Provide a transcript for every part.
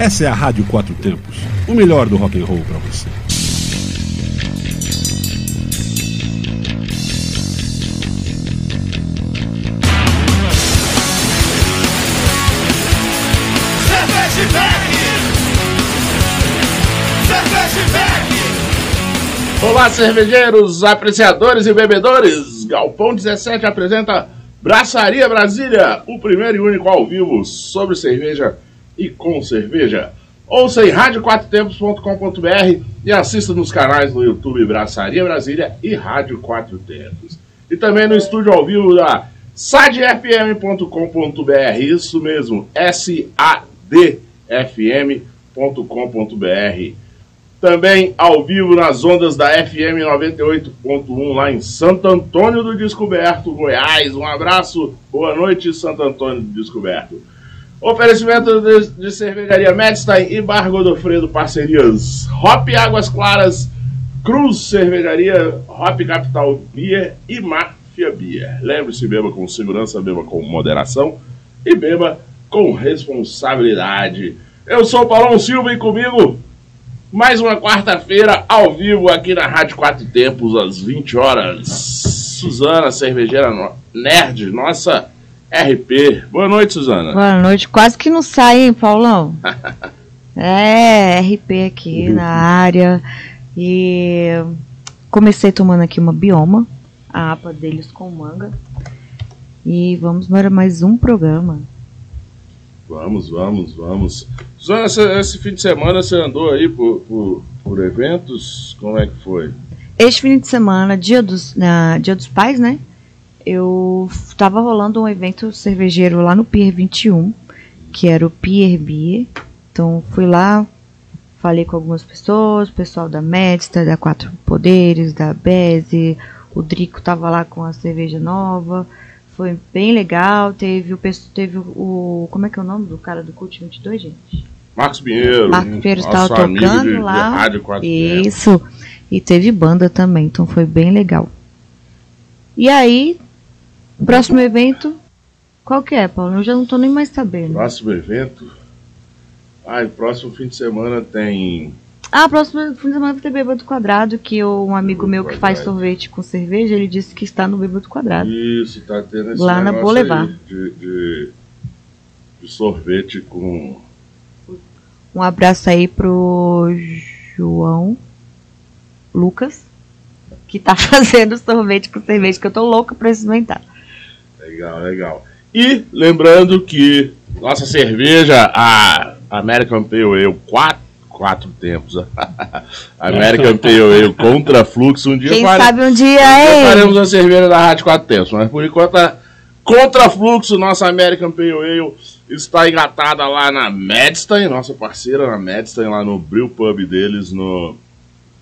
Essa é a Rádio Quatro Tempos, o melhor do rock and roll para você. Olá, cervejeiros, apreciadores e bebedores. Galpão 17 apresenta Braçaria Brasília, o primeiro e único ao vivo sobre cerveja e com cerveja. Ouça em radioquatrotempos.com.br e assista nos canais do YouTube Braçaria Brasília e Rádio Quatro Tempos. E também no estúdio ao vivo da sadfm.com.br, isso mesmo, sadfm.com.br. Também ao vivo nas ondas da FM 98.1 lá em Santo Antônio do Descoberto, Goiás. Um abraço, boa noite, Santo Antônio do Descoberto. Oferecimento de, de cervejaria Medstein e Bar Godofredo, parcerias Hop Águas Claras, Cruz Cervejaria, Hop Capital Beer e Máfia Beer. Lembre-se, beba com segurança, beba com moderação e beba com responsabilidade. Eu sou o Paulão Silva e comigo mais uma quarta-feira ao vivo aqui na Rádio Quatro Tempos, às 20 horas. Suzana, cervejeira nerd, nossa RP. Boa noite, Suzana. Boa noite. Quase que não sai, hein, Paulão? é, RP aqui na área. E comecei tomando aqui uma bioma, a APA deles com manga. E vamos para mais um programa. Vamos, vamos, vamos. Suzana, esse, esse, fim de semana você andou aí por, por, por, eventos? Como é que foi? Este fim de semana, dia dos, uh, dia dos pais, né? Eu estava rolando um evento cervejeiro lá no Pier 21, que era o Pier Beer. Então fui lá, falei com algumas pessoas, o pessoal da Medsta, da Quatro Poderes, da Beze, o Drico tava lá com a cerveja nova. Foi bem legal. Teve o teve o como é que é o nome do cara do Cult 22, gente? Marcos Pinheiro. Marcos Pinheiro estava tocando de, lá. De Isso. E teve banda também, então foi bem legal. E aí, próximo evento, qual que é, Paulo? Eu já não tô nem mais sabendo. Próximo evento? Ah, próximo fim de semana tem ah, próximo fim de semana vai ter Bêbado Quadrado, que um amigo meu que faz sorvete com cerveja, ele disse que está no Bêbado Quadrado. Isso, tá tendo esse Lá na Boulevard. De, de, de, sorvete com... Um abraço aí pro João Lucas, que tá fazendo sorvete com cerveja, que eu tô louca pra experimentar. Legal, legal. E lembrando que nossa cerveja, a American Pale Ale 4, quatro tempos. American Pale Ale contra Fluxo. Um dia Quem fare... sabe um dia, hein? faremos a cerveja da Rádio Quatro Tempos, mas por enquanto a contra Fluxo, nossa American Pale Ale está engatada lá na Medstein, nossa parceira na Medstein, lá no Brew Pub deles, no,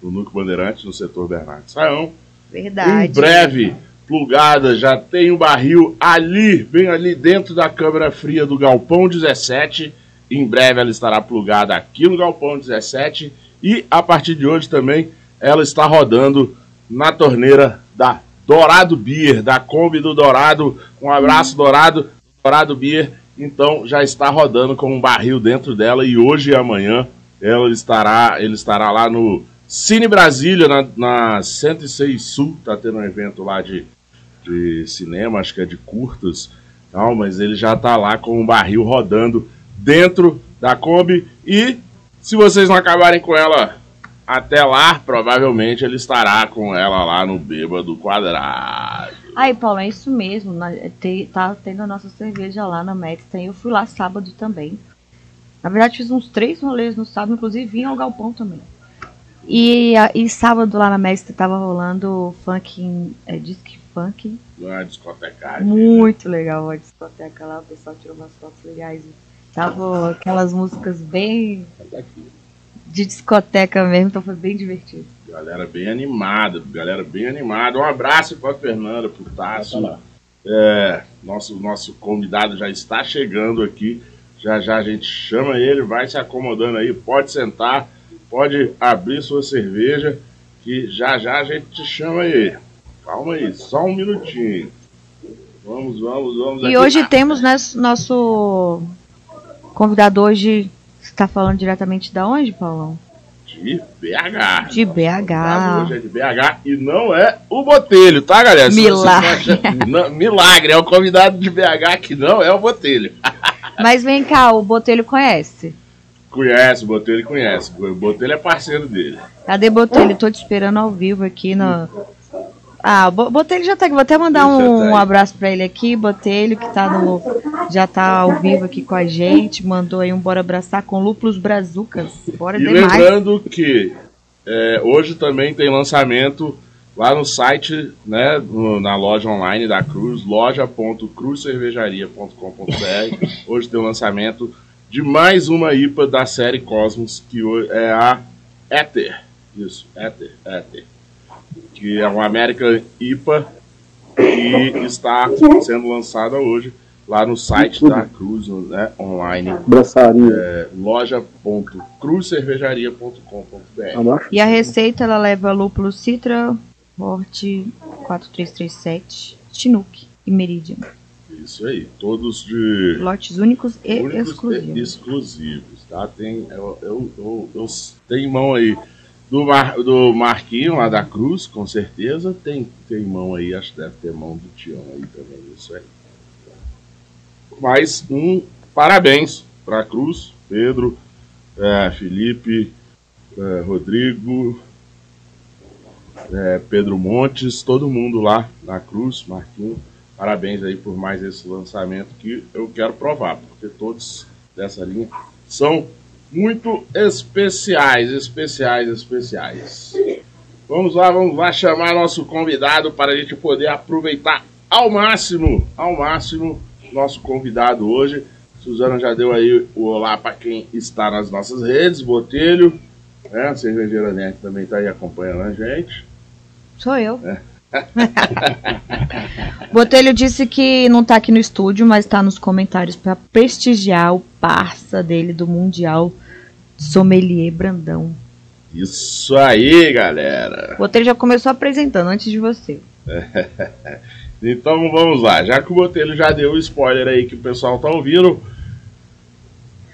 no Núcleo Bandeirantes, no setor Bernardo Saião. Verdade. Em breve, plugada, já tem o barril ali, bem ali dentro da câmara fria do Galpão 17 em breve ela estará plugada aqui no Galpão 17 e a partir de hoje também ela está rodando na torneira da Dourado Beer, da Kombi do Dourado. Um abraço, Dourado, Dourado Beer. Então já está rodando com um barril dentro dela e hoje e amanhã ela estará, ele estará lá no Cine Brasília, na, na 106 Sul. Tá tendo um evento lá de, de cinema, acho que é de curtas. Não, mas ele já está lá com um barril rodando dentro da Kombi. E se vocês não acabarem com ela até lá, provavelmente ele estará com ela lá no Bêbado Quadrado. Aí, Paulo, é isso mesmo. Tá tendo a nossa cerveja lá na Medstein. Eu fui lá sábado também. Na verdade, fiz uns três rolês no sábado, inclusive vim ao Galpão também. E, e sábado lá na Medstein tava rolando funk, é, disque funk. Uma discoteca. Muito né? legal a discoteca lá, o pessoal tirou umas fotos legais. Tava aquelas músicas bem de discoteca mesmo, então foi bem divertido. Galera bem animada, galera bem animada. Um abraço para Fernanda, pro Tássio. É, nosso, nosso convidado já está chegando aqui. Já já a gente chama ele, vai se acomodando aí, pode sentar, pode abrir sua cerveja, que já já a gente te chama aí. Calma aí, só um minutinho. Vamos, vamos, vamos. E hoje temos nosso convidado hoje Você tá falando diretamente da onde, Paulão? De BH. De BH. Hoje é de BH e não é o Botelho, tá, galera? Milagre. acha- Não, milagre, é o convidado de BH que não é o Botelho. Mas vem cá, o Botelho conhece. Conhece, o Botelho conhece. O Botelho é parceiro dele. Cadê Botelho? Tô te esperando ao vivo aqui no. Ah, o Bo- Botelho já tá aqui. Vou até mandar um, um abraço pra ele aqui. Botelho, que tá no. Já tá ao vivo aqui com a gente. Mandou aí um Bora Abraçar com Lúpulos Brazucas. Bora E demais. lembrando que é, hoje também tem lançamento lá no site, né, no- na loja online da Cruz, loja.cruzcervejaria.com.br. Hoje tem o lançamento de mais uma IPA da série Cosmos, que é a Ether. Isso, Ether, Ether. Que é uma American IPA que está sendo lançada hoje lá no site da Cruz, né, online Braçaria. é, loja.cruzcervejaria.com.br. E a receita ela leva lúpulo Citra, Forte 4337, Chinook e Meridian. Isso aí, todos de Lotes únicos e únicos exclusivos. e exclusivos, tá? Tem, eu, eu, eu, eu- tem mão aí do, Mar, do Marquinho lá da Cruz, com certeza. Tem, tem mão aí, acho que deve ter mão do Tião aí também, isso aí. Mais um parabéns para Cruz, Pedro, é, Felipe, é, Rodrigo, é, Pedro Montes, todo mundo lá na Cruz, Marquinho. Parabéns aí por mais esse lançamento que eu quero provar, porque todos dessa linha são muito especiais, especiais, especiais. Vamos lá, vamos lá chamar nosso convidado para a gente poder aproveitar ao máximo, ao máximo, nosso convidado hoje. Suzana já deu aí o olá para quem está nas nossas redes, Botelho, né? A Cervejeira Nerd também está aí acompanhando a gente. Sou eu. É. Botelho disse que não tá aqui no estúdio, mas tá nos comentários pra prestigiar o parça dele do Mundial Sommelier Brandão. Isso aí, galera. Botelho já começou apresentando antes de você. Então vamos lá, já que o Botelho já deu o spoiler aí que o pessoal tá ouvindo.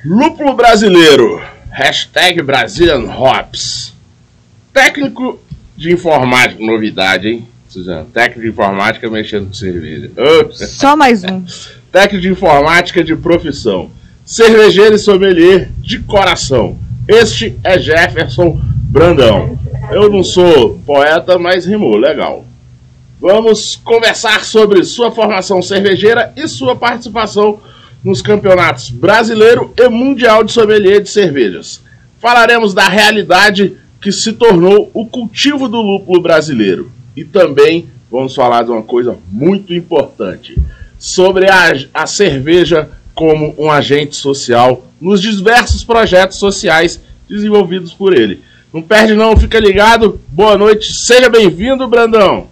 Lúpulo brasileiro, hashtag Brazilian Hops. Técnico de informática, novidade, hein, Suzana? Técnico de informática mexendo com cerveja. Só mais um. técnico de informática de profissão. Cervejeiro e sommelier de coração. Este é Jefferson Brandão. Eu não sou poeta, mas rimou, legal. Vamos conversar sobre sua formação cervejeira e sua participação nos campeonatos brasileiro e mundial de sommelier de cervejas. Falaremos da realidade que se tornou o cultivo do lúpulo brasileiro. E também vamos falar de uma coisa muito importante: sobre a, a cerveja como um agente social nos diversos projetos sociais desenvolvidos por ele. Não perde não, fica ligado. Boa noite, seja bem-vindo, Brandão.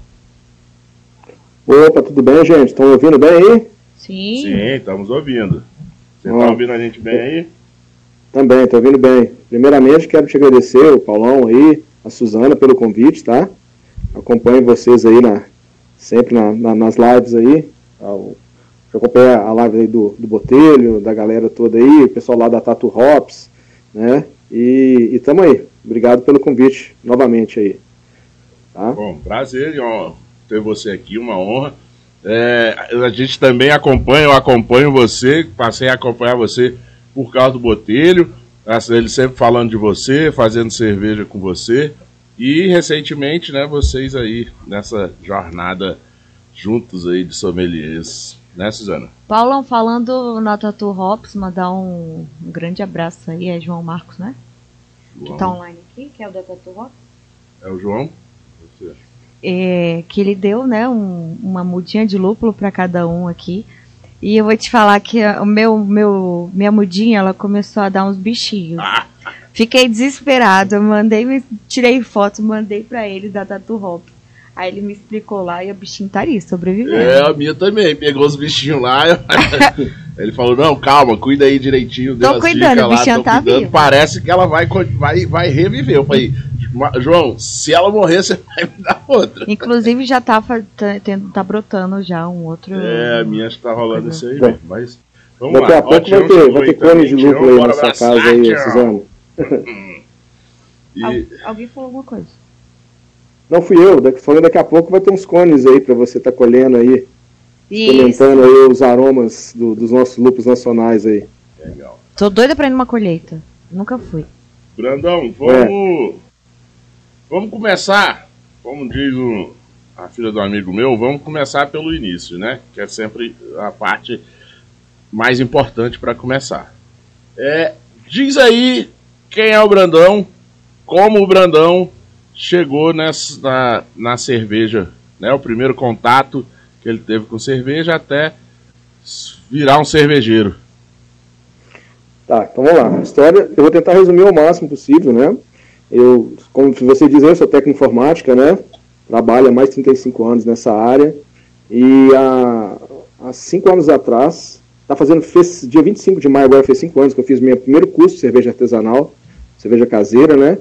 Opa, tudo bem, gente? Estão ouvindo bem aí? Sim. Sim, estamos ouvindo. Você está ouvindo a gente bem aí? Também, tô ouvindo bem. Primeiramente, quero te agradecer, o Paulão aí, a Suzana, pelo convite, tá? Acompanho vocês aí na, sempre na- na- nas lives aí. Ao, eu acompanho a live aí do, do Botelho, da galera toda aí, o pessoal lá da Tatu Hops, né? E, e tamo aí. Obrigado pelo convite novamente aí. Tá? Bom, prazer ó, ter você aqui, uma honra. É, a gente também acompanha, eu acompanho você, passei a acompanhar você por causa do Botelho, ele sempre falando de você, fazendo cerveja com você. E recentemente, né, vocês aí nessa jornada juntos aí de sommeliers, né, Suzana? Paulão, falando na Tatu Hops, mandar um, grande abraço aí, é João Marcos, né? Que João. tá online aqui, que é o da Tatu Hops. É o João? Você. é, que ele deu, né, um- uma mudinha de lúpulo para cada um aqui. E eu vou te falar que o meu, meu, minha mudinha, ela começou a dar uns bichinhos. Ah, Fiquei desesperada, mandei, tirei foto, mandei pra ele da Tatu Hop. Aí ele me explicou lá e o bichinho tá ali, sobrevivendo. É, a minha também. Pegou os bichinhos lá. Ele falou: Não, calma, cuida aí direitinho. deu Tô cuidando, dicas o lá, bichinho tô tá cuidando. vivo. Parece que ela vai, vai, vai reviver. Eu falei: "Ma- João, se ela morrer, você vai me dar outra. Inclusive já tá, tá, tendo- tá brotando já um outro. É, a minha acho que tá rolando isso aí, É. Mas Vamos Daqui lá. a pouco vai ter, vai ter cone de lúpulo Tião, aí bora na sua abraçar, casa aí. Suzano. E- Al- alguém falou alguma coisa? Não fui eu, daqui, falando daqui a pouco vai ter uns cones aí para você estar colhendo aí, Isso. experimentando aí os aromas do- dos nossos lúpulos nacionais aí. Legal. Tô doida pra ir numa colheita. Nunca fui. Brandão, vamos. Vamos começar, como diz o- a filha do amigo meu, vamos começar pelo início, né? Que é sempre a parte mais importante para começar. É, diz aí quem é o Brandão, como o Brandão chegou nessa, na, na cerveja, né? O primeiro contato que ele teve com cerveja até virar um cervejeiro. Tá, então vamos lá. História, eu vou tentar resumir ao máximo possível, né? Eu, como você diz, eu sou técnico informática, né? Trabalho há mais de 35 anos nessa área. E há, há cinco anos atrás, tá fazendo, fez, dia 25 de maio agora fez cinco anos que eu fiz meu primeiro curso de cerveja artesanal, cerveja caseira, né?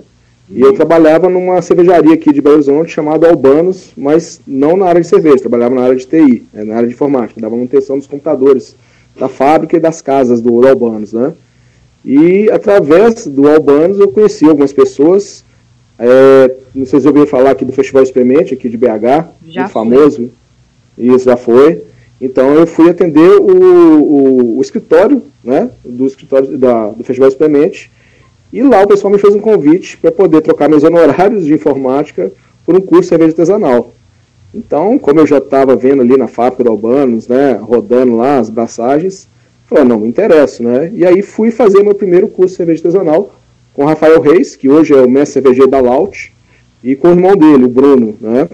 E eu trabalhava numa cervejaria aqui de Belo Horizonte chamada Albanos, mas não na área de cerveja, trabalhava na área de TI, né, na área de informática, dava manutenção dos computadores da fábrica e das casas do, Albanos, né? E através do Albanos eu conheci algumas pessoas. É, não sei se ouviram falar aqui do Festival Experimente, aqui de BH, Já famoso. Isso já foi. Então eu fui atender o, o, o escritório, né? Do escritório da, do Festival Experimente. E lá o pessoal me fez um convite para poder trocar meus honorários de informática por um curso de cerveja artesanal. Então, como eu já estava vendo ali na fábrica do Albanos, né, rodando lá as braçagens, falei, não, me interessa, né? E aí fui fazer meu primeiro curso de cerveja artesanal com o Rafael Reis, que hoje é o mestre cervejeiro da Laut, e com o irmão dele, o Bruno, né?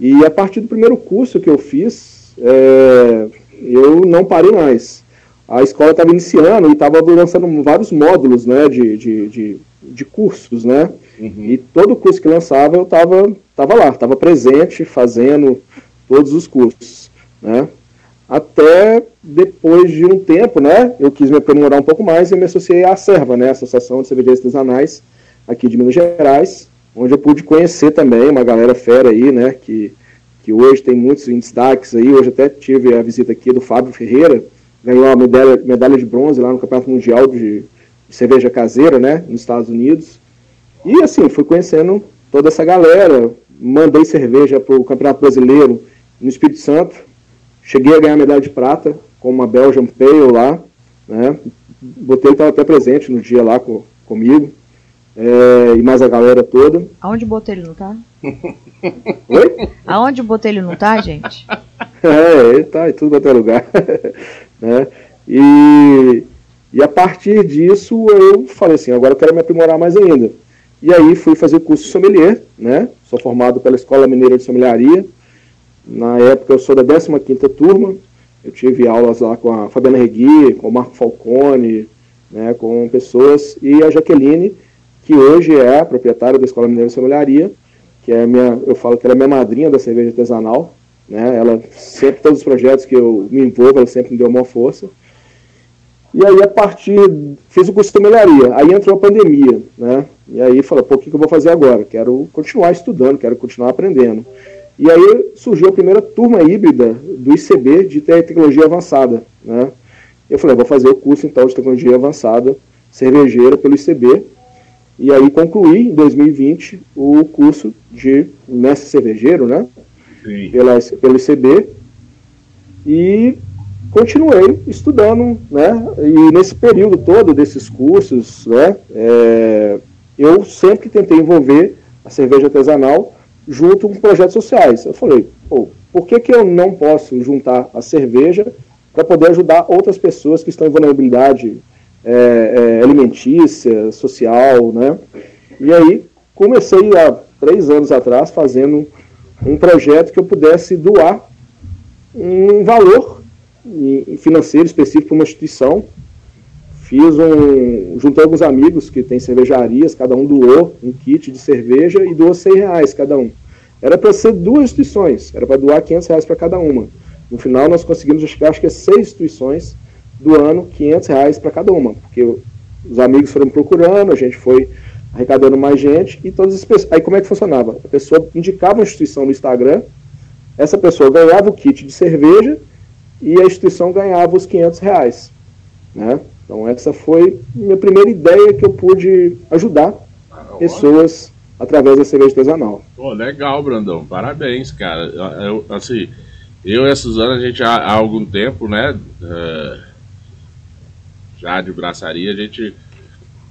E a partir do primeiro curso que eu fiz, é, eu não parei mais. A escola estava iniciando e estava lançando vários módulos, né, de, de, de, de cursos, né? E todo curso que lançava eu estava tava lá, estava presente, fazendo todos os cursos, né? Até depois de um tempo, né, eu quis me aprimorar um pouco mais e me associei à Serva, né, Associação de Cervejeiros Artesanais aqui de Minas Gerais, onde eu pude conhecer também uma galera fera aí, né, que, que hoje tem muitos destaques aí, hoje até tive a visita aqui do Fábio Ferreira, ganhou uma medalha, medalha de bronze lá no Campeonato Mundial de, de Cerveja Caseira, né, nos Estados Unidos, e assim, fui conhecendo toda essa galera, mandei cerveja para o Campeonato Brasileiro no Espírito Santo, cheguei a ganhar medalha de prata com uma Belgian Pale lá, né? Botei estava até presente no dia lá com, comigo, é, e mais a galera toda. Aonde o Botelho não tá? Oi? Aonde o Botelho não tá, gente? É, ele tá em tudo quanto é lugar. né? E, e a partir disso eu falei assim, agora eu quero me aprimorar mais ainda. E aí fui fazer o curso de sommelier, né? Sou formado pela Escola Mineira de Sommeliaria. Na época eu sou da 15ª turma. Eu tive aulas lá com a Fabiana Regui, com o Marco Falcone, né, com pessoas, e a Jaqueline, que hoje é a proprietária da Escola Mineira de Sommeliaria, que é minha, eu falo que ela é minha madrinha da cerveja artesanal, né? Ela sempre todos os projetos que eu me envolvo, ela sempre me deu uma força. E aí a partir fiz o curso de sommeliaria, aí entrou a pandemia, né? E aí falei, pô, o que, que eu vou fazer agora? Quero continuar estudando, quero continuar aprendendo. E aí surgiu a primeira turma híbrida do ICB de tecnologia avançada, né? Eu falei, vou fazer o curso então de tecnologia avançada cervejeira pelo ICB. E aí concluí em 2020 o curso de mestre cervejeiro, né? Pela, pelo ICB e continuei estudando, né? E nesse período todo desses cursos, né? é, eu sempre tentei envolver a cerveja artesanal junto com projetos sociais. Eu falei, pô, por que, que eu não posso juntar a cerveja para poder ajudar outras pessoas que estão em vulnerabilidade é, é, alimentícia, social, né? E aí comecei há três anos atrás fazendo um projeto que eu pudesse doar um valor financeiro específico para uma instituição. Fiz um. Juntei alguns amigos que têm cervejarias, cada um doou um kit de cerveja e doou 100 reais cada um. Era para ser duas instituições, era para doar 500 reais para cada uma. No final, nós conseguimos, acho que, é seis instituições doando 500 reais para cada uma, porque os amigos foram procurando, a gente foi arrecadando mais gente e todas as pessoas. Aí como é que funcionava? A pessoa indicava uma instituição no Instagram, essa pessoa ganhava o kit de cerveja e a instituição ganhava os 500 reais. Né? Então essa foi minha primeira ideia que eu pude ajudar pessoas através da cerveja artesanal. Pô, legal, Brandão. Parabéns, cara. Eu, assim, eu e a Suzana, a gente há, há algum tempo, né? É, já de braçaria, a gente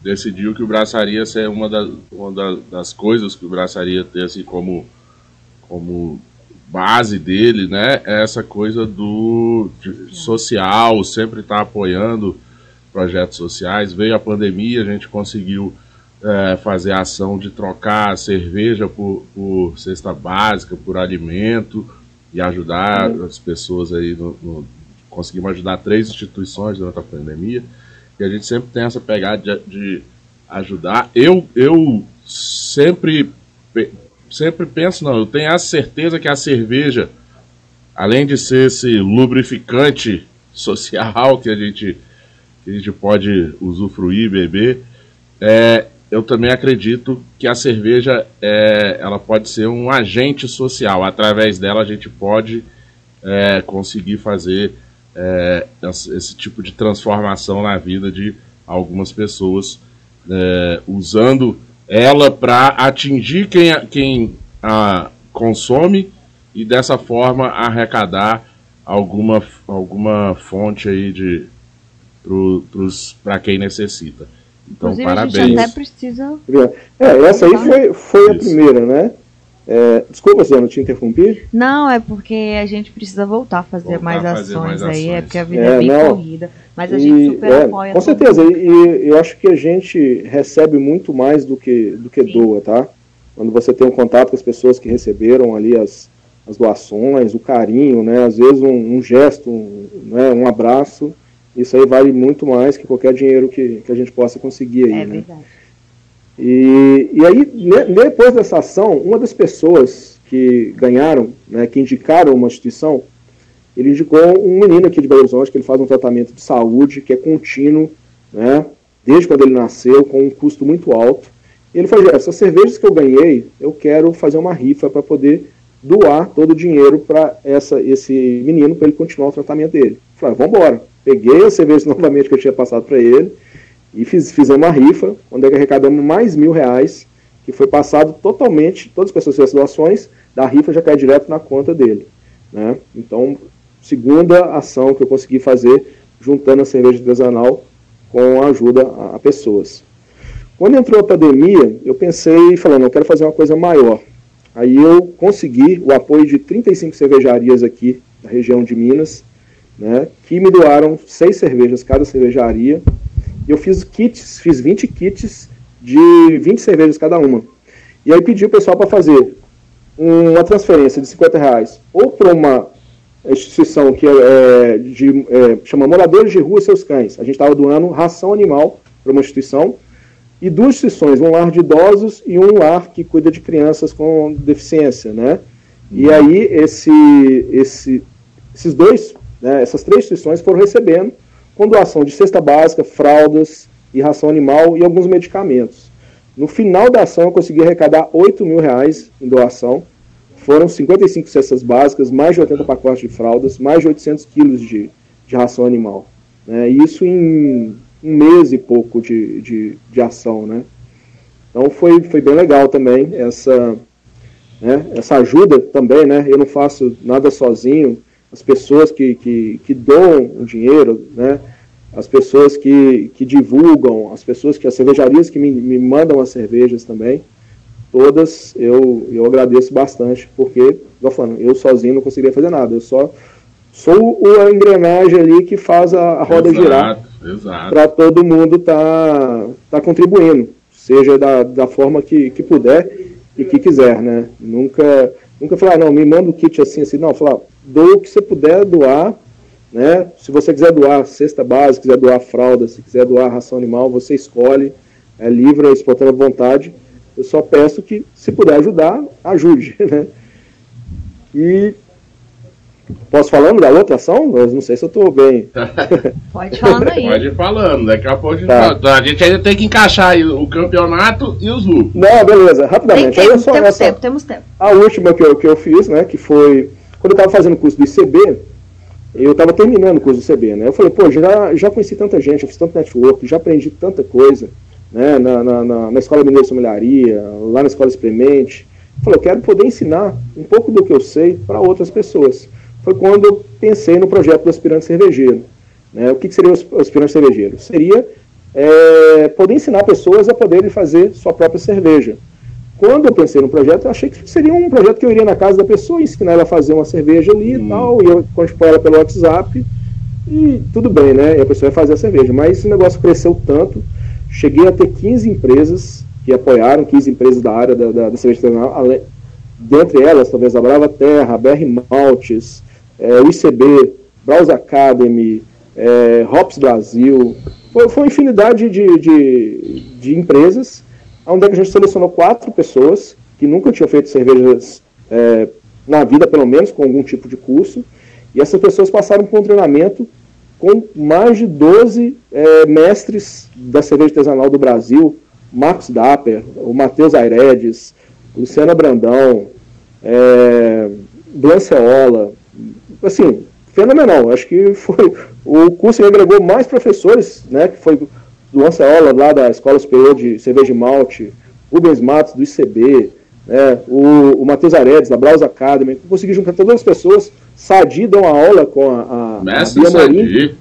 decidiu que o braçaria ser uma, das, uma das coisas que o braçaria tem assim como, como base dele, né? É essa coisa do social, sempre estar tá apoiando projetos sociais. Veio a pandemia, a gente conseguiu é, fazer a ação de trocar cerveja por, por, cesta básica, por alimento e ajudar uhum. as pessoas aí. No, no, conseguimos ajudar três instituições durante a pandemia e a gente sempre tem essa pegada de, de ajudar. Eu, eu sempre, sempre penso, não, eu tenho a certeza que a cerveja, além de ser esse lubrificante social que a gente, que a gente pode usufruir, beber, é, eu também acredito que a cerveja é, ela pode ser um agente social. Através dela a gente pode é, conseguir fazer é, esse tipo de transformação na vida de algumas pessoas, é, usando ela para atingir quem, quem a consome e dessa forma arrecadar alguma, alguma fonte aí de para quem necessita. Então, Inclusive, parabéns. A gente até precisa. É, essa aí foi, foi a primeira, né? É, desculpa, Zé, não te interrompi? Não, é porque a gente precisa voltar a fazer, voltar mais, a fazer ações mais aí, é porque a vida é, é bem não, corrida. Mas a gente super é, apoia. Com certeza, e, e, eu acho que a gente recebe muito mais do que, do que doa, tá? Quando você tem um contato com as pessoas que receberam ali as, as doações, o carinho, né? Às vezes um, um gesto, um, né? um abraço isso aí vale muito mais que qualquer dinheiro que, que a gente possa conseguir aí. É né? verdade. E, e aí, depois dessa ação, uma das pessoas que ganharam, né, que indicaram uma instituição, ele indicou um menino aqui de Belo Horizonte que ele faz um tratamento de saúde que é contínuo, né, desde quando ele nasceu, com um custo muito alto. E ele falou: essas cervejas que eu ganhei, eu quero fazer uma rifa para poder doar todo o dinheiro para esse menino, para ele continuar o tratamento dele. Falei: vamos embora. Peguei a cerveja novamente que eu tinha passado para ele e fiz, fizemos uma rifa, onde é arrecadamos mais mil reais, que foi passado totalmente, todas as pessoas que fizeram doações, da rifa já cai direto na conta dele. Né? Então, segunda ação que eu consegui fazer, juntando a cerveja artesanal com a ajuda a, a pessoas. Quando entrou a pandemia, eu pensei, falando, eu quero fazer uma coisa maior. Aí eu consegui o apoio de 35 cervejarias aqui da região de Minas, né, que me doaram seis cervejas cada cervejaria. E eu fiz kits, fiz 20 kits de 20 cervejas cada uma. E aí pedi o pessoal para fazer uma transferência de 50 reais ou para uma instituição que é, é de, é, chama Moradores de Rua e Seus Cães. A gente estava doando ração animal para uma instituição e duas instituições, um lar de idosos e um lar que cuida de crianças com deficiência, né? E aí esse, esse, esses dois né, essas três instituições foram recebendo com doação de cesta básica, fraldas e ração animal e alguns medicamentos. No final da ação, eu consegui arrecadar 8 mil reais em doação. Foram 55 cestas básicas, mais de 80 pacotes de fraldas, mais de 800 quilos de, de ração animal. Né, isso em um mês e pouco de, de, de ação. Né? Então foi, foi bem legal também essa, né, essa ajuda também. Né? Eu não faço nada sozinho as pessoas que, que, que doam o dinheiro, né? as pessoas que, que divulgam, as pessoas que, as cervejarias que me, me mandam as cervejas também, todas eu, eu agradeço bastante, porque, eu falando, eu sozinho não conseguiria fazer nada, eu só sou a engrenagem ali que faz a, a roda exato, girar para todo mundo tá, tá contribuindo, seja da, da forma que, que puder e que quiser, né? Nunca, nunca falar, ah, não, me manda o um kit assim, assim, não, falar, doa o que você puder doar, né? Se você quiser doar cesta básica, quiser doar fralda, se quiser doar ração animal, você escolhe, é livre, é espontânea vontade. Eu só peço que, se puder ajudar, ajude, né? E Posso falando da outra ação? Eu não sei se eu estou bem. Pode falando aí. Pode ir falando. Daqui a pouco a gente, tá. a gente ainda tem que encaixar o campeonato e os lucros. Não, beleza, rapidamente. Tem tempo, só, temos essa, tempo, temos tempo. A última que eu, que eu fiz, né, que foi quando eu estava fazendo o curso do ICB, eu estava terminando o curso do CB, né? Eu falei, pô, já, já conheci tanta gente, eu fiz tanto network, já aprendi tanta coisa, né? Na, na, na, na Escola Mineira de Sommeliaria, lá na Escola Experimente. Eu falei, eu quero poder ensinar um pouco do que eu sei para outras pessoas. Foi quando eu pensei no projeto do aspirante cervejeiro. Né? O que, que seria o aspirante cervejeiro? Seria é, poder ensinar pessoas a poderem fazer sua própria cerveja. Quando eu pensei no projeto, eu achei que seria um projeto que eu iria na casa da pessoa, ensinar ela a fazer uma cerveja ali hum. e tal, e eu expor ela pelo WhatsApp, e tudo bem, né? E a pessoa vai fazer a cerveja. Mas esse negócio cresceu tanto, cheguei a ter 15 empresas que apoiaram, 15 empresas da área da, da, da cerveja artesanal, dentre elas, talvez a Brava Terra, a BR Maltes, é, o ICB, Browse Academy, é, Hops Brasil, foi, foi uma infinidade de, de, de empresas onde a gente selecionou quatro pessoas que nunca tinham feito cervejas é, na vida, pelo menos, com algum tipo de curso, e essas pessoas passaram por um treinamento com mais de 12 é, mestres da cerveja artesanal do Brasil, Marcos Dapper, o Matheus Airedes, Luciana Brandão, é, Blanceola, assim, fenomenal. Acho que foi o curso que agregou mais professores, né, que foi do Anceola, lá da Escola Superior de Cerveja e Malte, Rubens Matos, do ICB, né, o, o Matheus Aredes, da Browse Academy, consegui juntar todas as pessoas, Sadi deu uma aula com a, a, Mestre a Bia Morim.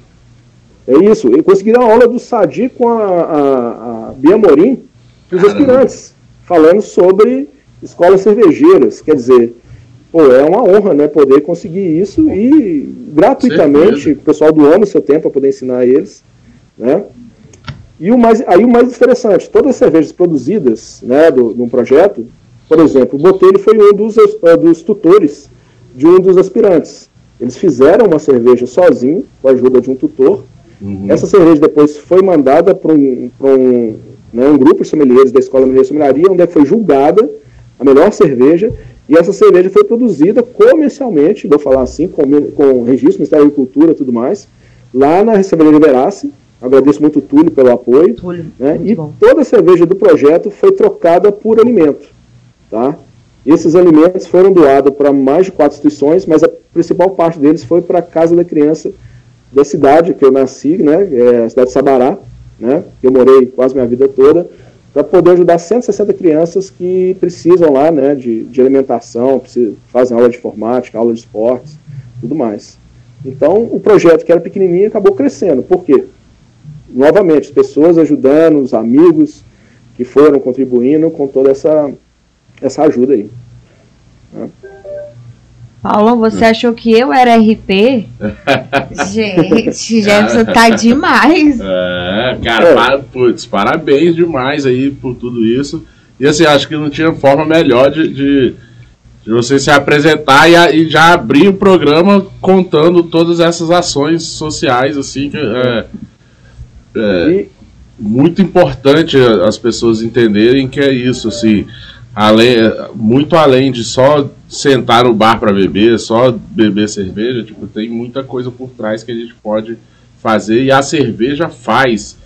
É isso, eu consegui dar uma aula do Sadi com a, a, a Bia Morim, os aspirantes, falando sobre escolas cervejeiras, quer dizer, pô, é uma honra, né, poder conseguir isso e gratuitamente, o pessoal doando o seu tempo para poder ensinar eles, né, e o mais, aí o mais interessante, todas as cervejas produzidas né, do, do projeto, por exemplo, o Botelho foi um dos, uh, dos tutores de um dos aspirantes. Eles fizeram uma cerveja sozinho, com a ajuda de um tutor. Uhum. Essa cerveja depois foi mandada para um, um, né, um grupo de sommeliers da Escola Mineira de Sommeliaria, onde foi julgada a melhor cerveja, e essa cerveja foi produzida comercialmente, vou falar assim, com, com registro, Ministério da Agricultura e tudo mais, lá na Cervejaria Verace, Agradeço muito o Túlio pelo apoio. Túlio, né? E bom. toda a cerveja do projeto foi trocada por alimento. Tá? Esses alimentos foram doados para mais de quatro instituições, mas a principal parte deles foi para a Casa da Criança da cidade que eu nasci, né, é a cidade de Sabará, né, eu morei quase minha vida toda, para poder ajudar 160 crianças que precisam lá né, de, de alimentação, precisam, fazem aula de informática, aula de esportes, tudo mais. Então, o projeto que era pequenininho acabou crescendo. Por quê? Novamente, pessoas ajudando, os amigos que foram contribuindo com toda essa, essa ajuda aí. Né? Paulão, você achou que eu era RP? Gente, Jefferson tá demais. É, cara, é. Para, putz, parabéns demais aí por tudo isso. E assim, acho que não tinha forma melhor de, de, de você se apresentar e, e, já abrir o programa contando todas essas ações sociais, assim, que, é, é, e... muito importante as pessoas entenderem que é isso, assim, além, muito além de só sentar no bar para beber, só beber cerveja, tipo, tem muita coisa por trás que a gente pode fazer e a cerveja faz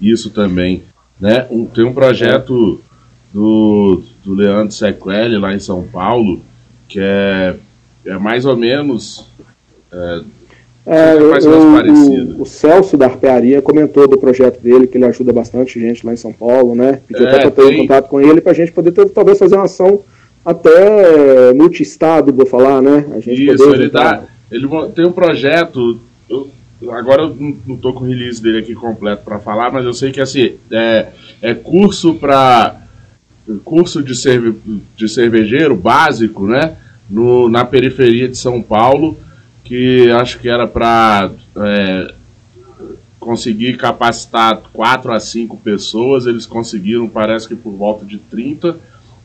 isso também, né? Um, tem um projeto do, do Leandro Sequelli lá em São Paulo que é, é mais ou menos é, é, eu, o, o, Celso da Arpearia comentou do projeto dele, que ele ajuda bastante gente lá em São Paulo, né? Pediu é, até para ter tem... contato com ele para a gente poder ter, talvez fazer uma ação até multi-estado, vou falar, né? A gente Isso, ele, dá, ele tem um projeto, eu, agora eu não estou com o release dele aqui completo para falar, mas eu sei que assim, é, é curso para curso de, cerve, de cervejeiro básico, né? No, na periferia de São Paulo que acho que era para é, conseguir capacitar 4 a 5 pessoas, eles conseguiram, parece que por volta de 30,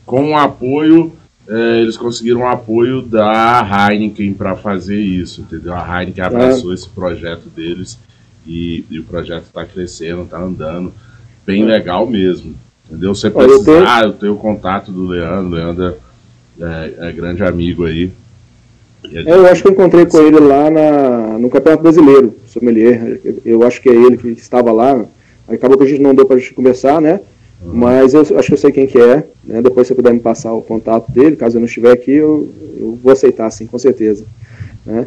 com o apoio, é, eles conseguiram o apoio da Heineken para fazer isso, entendeu? A Heineken abraçou é. esse projeto deles e, e o projeto está crescendo, está andando, bem legal mesmo, entendeu? Se precisar, eu tenho o contato do Leandro, Leandro é, é grande amigo aí, é, eu acho que eu encontrei com ele lá na, no Campeonato Brasileiro, sommelier. Eu acho que é ele que estava lá. Acabou que a gente não deu para a gente conversar, né? Uhum. Mas eu acho que eu sei quem que é. Né? Depois, se você puder me passar o contato dele, caso eu não estiver aqui, eu, eu vou aceitar, sim, com certeza. Né?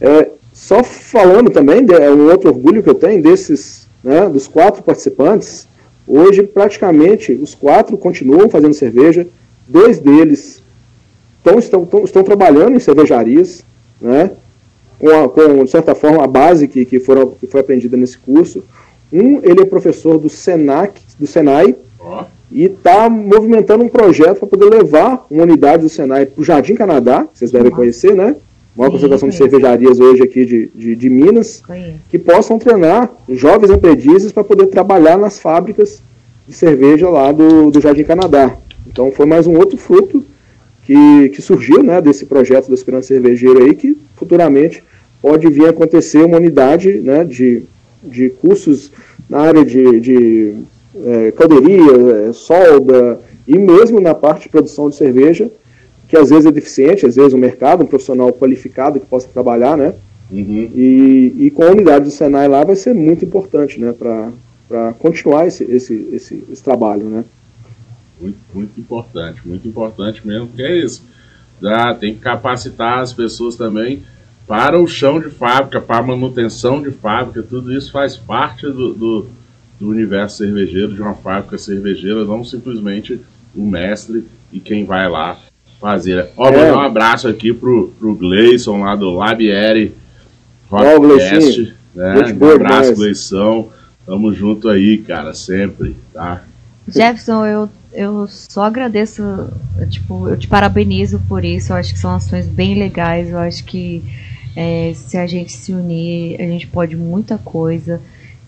É, só falando também, é um outro orgulho que eu tenho desses, né, dos quatro participantes, hoje praticamente os quatro continuam fazendo cerveja, dois deles tão, estão, tão, estão trabalhando em cervejarias, né, com, a, com, de certa forma, a base que, que, foram, que foi aprendida nesse curso. Um, ele é professor do Senac, do Senai, oh. e está movimentando um projeto para poder levar uma unidade do Senai para o Jardim Canadá, que vocês devem conhecer, né? Maior concentração de cervejarias hoje aqui de, de, de Minas, conheço. que possam treinar jovens aprendizes para poder trabalhar nas fábricas de cerveja lá do, do Jardim Canadá. Então foi mais um outro fruto que, que surgiu né, desse projeto da Esperança Cervejeira aí, que futuramente pode vir a acontecer uma unidade né, de, de cursos na área de, de é, calderia, é, solda e mesmo na parte de produção de cerveja, que às vezes é deficiente, às vezes o mercado, um profissional qualificado que possa trabalhar, né? Uhum. E, e com a unidade do Senai lá vai ser muito importante, né? Para continuar esse, esse, esse, esse trabalho, né? Muito, muito importante, muito importante mesmo, porque é isso. Dá, tem que capacitar as pessoas também para o chão de fábrica, para a manutenção de fábrica, tudo isso faz parte do, do, do, universo cervejeiro, de uma fábrica cervejeira, não simplesmente o mestre e quem vai lá fazer. Ó, é. um abraço aqui pro, pro Gleison lá do Labieri Rockcast. Oh, né? Um abraço, Gleison. Tamo junto aí, cara, sempre, tá? Jefferson, eu, eu só agradeço, tipo, eu te parabenizo por isso. Eu acho que são ações bem legais. Eu acho que é, se a gente se unir, a gente pode muita coisa.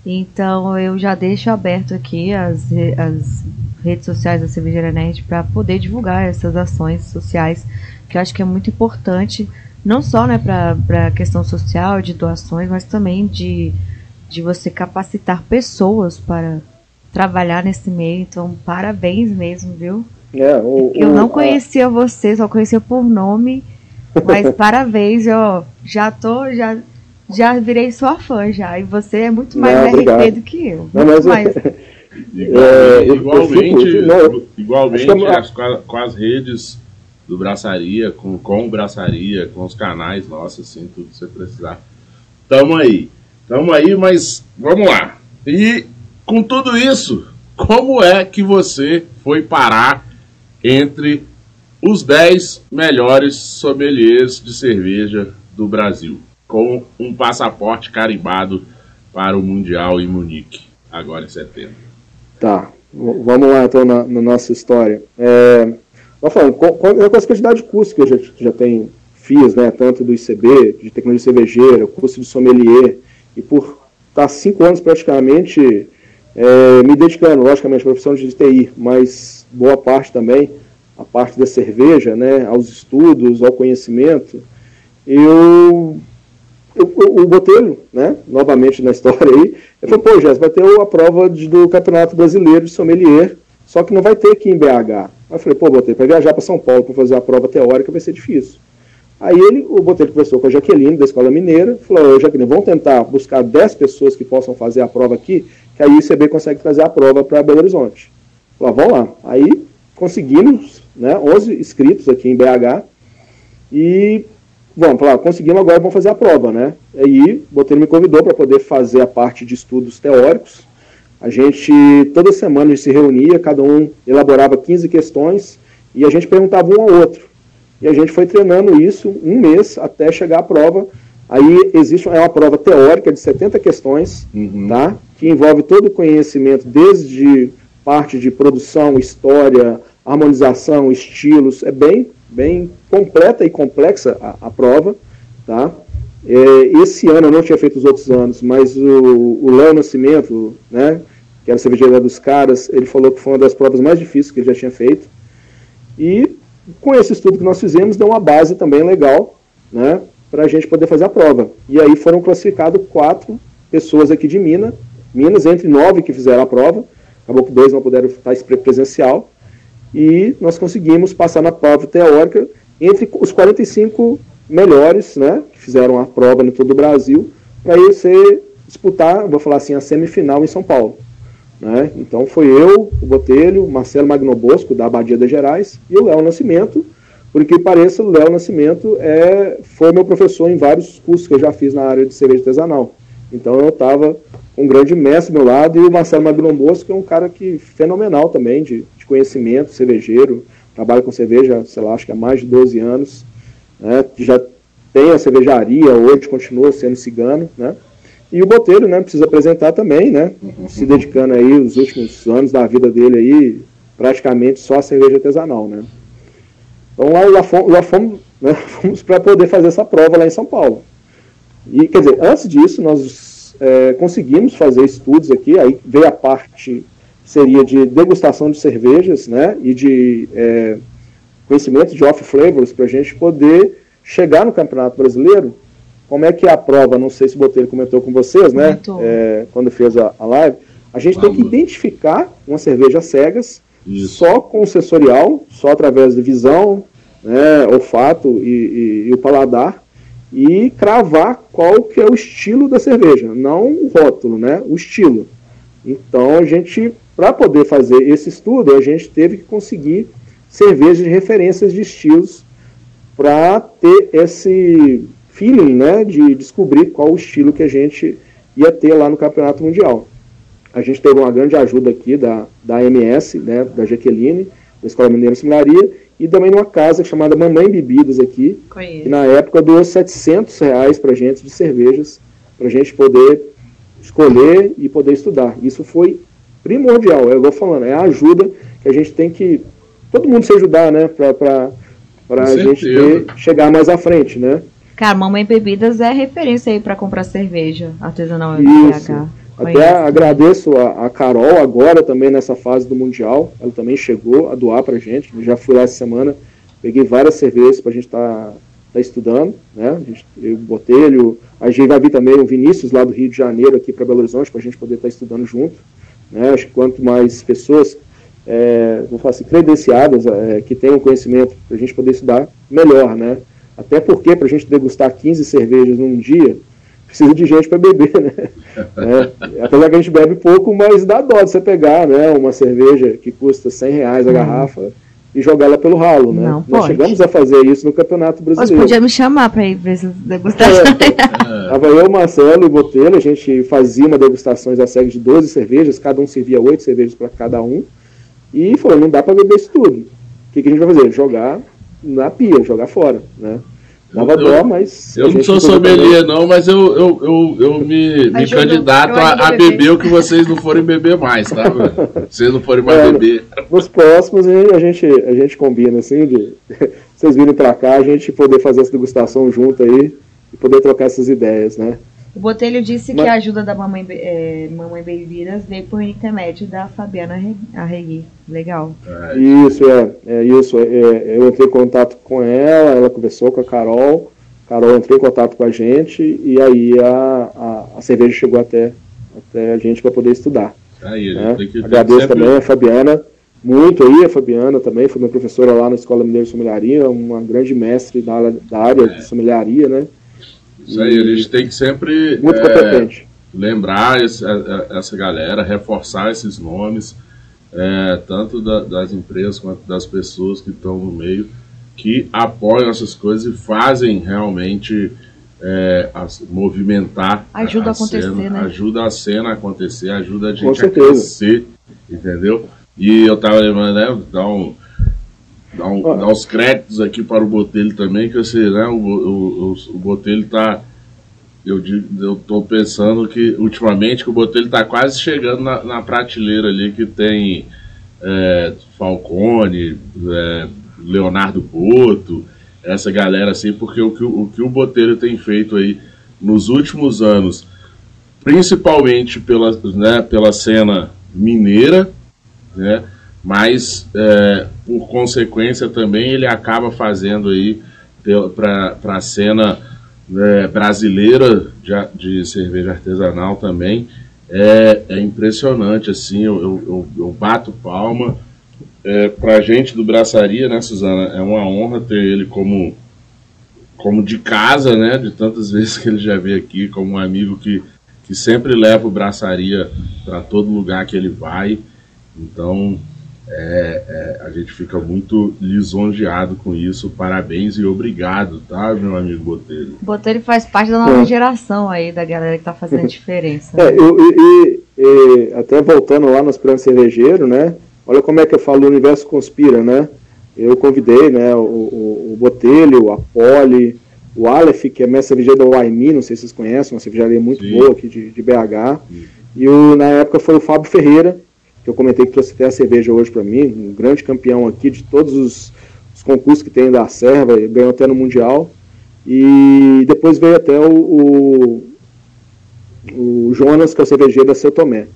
Então eu já deixo aberto aqui as, as redes sociais da Cervejeira Nerd para poder divulgar essas ações sociais, que eu acho que é muito importante, não só né, para a questão social, de doações, mas também de, de você capacitar pessoas para trabalhar nesse meio. Então, parabéns mesmo, viu? É, o, eu não conhecia a... você, só conhecia por nome mas parabéns, eu já tô, já, já virei sua fã já. E você é muito mais não, RP do que eu. Não, mas mais. É, igualmente, igualmente é as, com as redes do Braçaria, com, com o Braçaria, com os canais nossos, assim, tudo que você precisar. Tamo aí. Tamo aí, mas vamos lá. E com tudo isso, como é que você foi parar entre os 10 melhores sommeliers de cerveja do Brasil, com um passaporte carimbado para o Mundial em Munique, agora em setembro. Tá, vamos lá então na, na nossa história. É, falando, com, com, com a quantidade de cursos que eu já, já tenho, fiz, né, tanto do ICB, de tecnologia cervejeira, curso de sommelier, e por estar cinco anos praticamente é, me dedicando, logicamente, à profissão de TI, mas boa parte também a parte da cerveja, né, aos estudos, ao conhecimento, eu, eu, o Botelho, né, novamente na história aí, eu falei, pô, Jéssica, vai ter a prova de, do Campeonato Brasileiro de Sommelier, só que não vai ter aqui em BH. Aí eu falei, pô, Botelho, para viajar para São Paulo para fazer a prova teórica vai ser difícil. Aí ele, o Botelho conversou com a Jaqueline, da Escola Mineira, falou, Jaqueline, vamos tentar buscar 10 pessoas que possam fazer a prova aqui, que aí o ICB consegue trazer a prova para Belo Horizonte. Falou, vamos lá. Aí conseguimos né, 11 inscritos aqui em BH, e vamos falar, conseguimos agora, vamos fazer a prova, né? Aí, o Botelho me convidou para poder fazer a parte de estudos teóricos. A gente, toda semana, a gente se reunia, cada um elaborava 15 questões, e a gente perguntava um ao outro. E a gente foi treinando isso um mês até chegar à prova. Aí existe é uma prova teórica de 70 questões, uhum. tá? Que envolve todo o conhecimento, desde parte de produção, história, harmonização, estilos, é bem, bem completa e complexa a, a prova, tá? É, esse ano eu não tinha feito os outros anos, mas o, o Léo Nascimento, né, que era cervejeiro dos caras, ele falou que foi uma das provas mais difíceis que ele já tinha feito. E com esse estudo que nós fizemos, deu uma base também legal, né, para a gente poder fazer a prova. E aí foram classificados quatro pessoas aqui de Minas, Minas, entre nove que fizeram a prova, acabou que dois não puderam estar presencial, e nós conseguimos passar na prova teórica entre os 45 melhores, né, que fizeram a prova em todo o Brasil, para você disputar, vou falar assim, a semifinal em São Paulo. Né? Então foi eu, o Botelho, Marcelo Magnobosco, da Abadia das Gerais, e o Léo Nascimento, por que pareça, o Léo Nascimento é, foi meu professor em vários cursos que eu já fiz na área de cerveja artesanal. Então eu estava um grande mestre ao meu lado e o Marcelo Mabilon Bosco, que é um cara que fenomenal também de, de conhecimento, cervejeiro, trabalha com cerveja, sei lá, acho que há mais de 12 anos, né, já tem a cervejaria, hoje continua sendo cigano, né, e o Botelho, né, precisa apresentar também, né, se dedicando aí os últimos anos da vida dele aí, praticamente só a cerveja artesanal, né. Então lá, lá fomos, lá fomos, né, fomos para poder fazer essa prova lá em São Paulo. E, quer dizer, antes disso, nós é, conseguimos fazer estudos aqui, aí veio a parte, seria de degustação de cervejas, né, e de é, conhecimento de off-flavors, para a gente poder chegar no Campeonato Brasileiro, como é que é a prova, não sei se o Botelho comentou com vocês, né, é, quando fez a, a, live, a gente Vamos. tem que identificar uma cerveja cegas, Isso. só com sensorial, só através de visão, né, olfato e, e, e, o paladar e cravar qual que é o estilo da cerveja, não o rótulo, né, o estilo. Então a gente, para poder fazer esse estudo, a gente teve que conseguir cervejas de referências de estilos para ter esse feeling, né, de descobrir qual o estilo que a gente ia ter lá no Campeonato Mundial. A gente teve uma grande ajuda aqui da, da MS, né, da Jaqueline, da Escola Mineira Similaria, e também numa casa chamada Mamãe Bebidas aqui, Conheço. que na época doou 700 reais para gente de cervejas, para a gente poder escolher e poder estudar. Isso foi primordial, é eu vou falando, é a ajuda que a gente tem que, todo mundo se ajudar, né, para a gente ter, chegar mais à frente, né. Cara, Mamãe Bebidas é referência aí para comprar cerveja artesanal Isso. Até agradeço a, a, Carol agora também nessa fase do Mundial. Ela também chegou a doar pra gente. Eu já fui lá essa semana, peguei várias cervejas pra gente estar tá, tá estudando, né? A gente, eu, Botelho, a gente vai vir também o Vinícius lá do Rio de Janeiro aqui para Belo Horizonte pra gente poder estar tá estudando junto. Né? Acho que quanto mais pessoas, é, vou falar assim, credenciadas, é, que tenham conhecimento pra gente poder estudar, melhor, né? Até porque para a gente degustar 15 cervejas num dia, precisa de gente para beber, né? É, apesar que a gente bebe pouco, mas dá dó de você pegar né, uma cerveja que custa 100 reais a hum. garrafa e jogar ela pelo ralo, né? Não, Nós chegamos a fazer isso no Campeonato Brasileiro. Você podia me chamar para ir ver essa degustação. É, tava eu, Marcelo e o Botelho, a gente fazia uma degustação a série de 12 cervejas, cada um servia 8 cervejas para cada um, e falou, não dá para beber isso tudo. O que, que a gente vai fazer? Jogar na pia, jogar fora, né? Dava dó, mas. Eu não sou sommelier, não, mas eu, eu, eu, eu me, me candidato a, a, beber o que vocês não forem beber mais, tá? vocês não forem mais é, beber. Nos próximos a gente, a gente combina, assim, de vocês virem pra cá, a gente poder fazer essa degustação junto aí e poder trocar essas ideias, né? O Botelho disse Mas... que a ajuda da Mamãe, é, Mamãe Bebidas veio por intermédio da Fabiana Arregui. Legal. É. Isso, é. é isso. É, é, eu entrei em contato com ela, ela conversou com a Carol. Carol entrou em contato com a gente e aí a, a, a cerveja chegou até, até a gente para poder estudar. Aí, né? Agradeço sempre... também a Fabiana, muito aí, a Fabiana também, foi minha professora lá na Escola Mineira de Sommeliaria, uma grande mestre da, da área de sommeliaria, né? Isso aí, a gente tem que sempre Muito é, competente. lembrar esse, essa galera, reforçar esses nomes, é, tanto da, das empresas quanto das pessoas que estão no meio, que apoiam essas coisas e fazem realmente é, a, movimentar ajuda a, a acontecer, cena, né? ajuda a cena a acontecer, ajuda a gente a crescer, entendeu? E eu tava lembrando, né, dar dar, um, dar uns créditos aqui para o Botelho também, que sei, né, o, o, o Botelho tá. Eu, eu tô pensando que ultimamente que o Botelho tá quase chegando na, na prateleira ali que tem é, Falcone, é, Leonardo Boto, essa galera assim, porque o que o que o Botelho tem feito aí nos últimos anos, principalmente pela, né, pela cena mineira, né? mas é, por consequência também ele acaba fazendo aí para a cena é, brasileira de, de, cerveja artesanal também. É, é impressionante assim eu, eu, eu, bato palma. É, para a gente do braçaria né Suzana é uma honra ter ele como como de casa né de tantas vezes que ele já veio aqui como um amigo que, que sempre leva o braçaria para todo lugar que ele vai. Então É, é, a gente fica muito lisonjeado com isso. Parabéns e obrigado, tá, meu amigo Botelho? Botelho faz parte da nova é. geração aí, da galera que tá fazendo diferença. É, eu, e, e, até voltando lá nos planos cervejeiro, né? Olha como é que eu falo, o universo conspira, né? Eu convidei, né, o, o, o Botelho, a Poli, o Aleph, que é mestre cervejeiro da Waimi, não sei se vocês conhecem, uma cervejaria muito Sim. boa aqui de, de BH. Sim. E o, na época foi o Fábio Ferreira, eu comentei que trouxe até a cerveja hoje para mim, um grande campeão aqui de todos os, os concursos que tem da Serva, ganhou até no Mundial. E depois veio até o, o, o Jonas, que é o cervejeiro da Seu Tomé.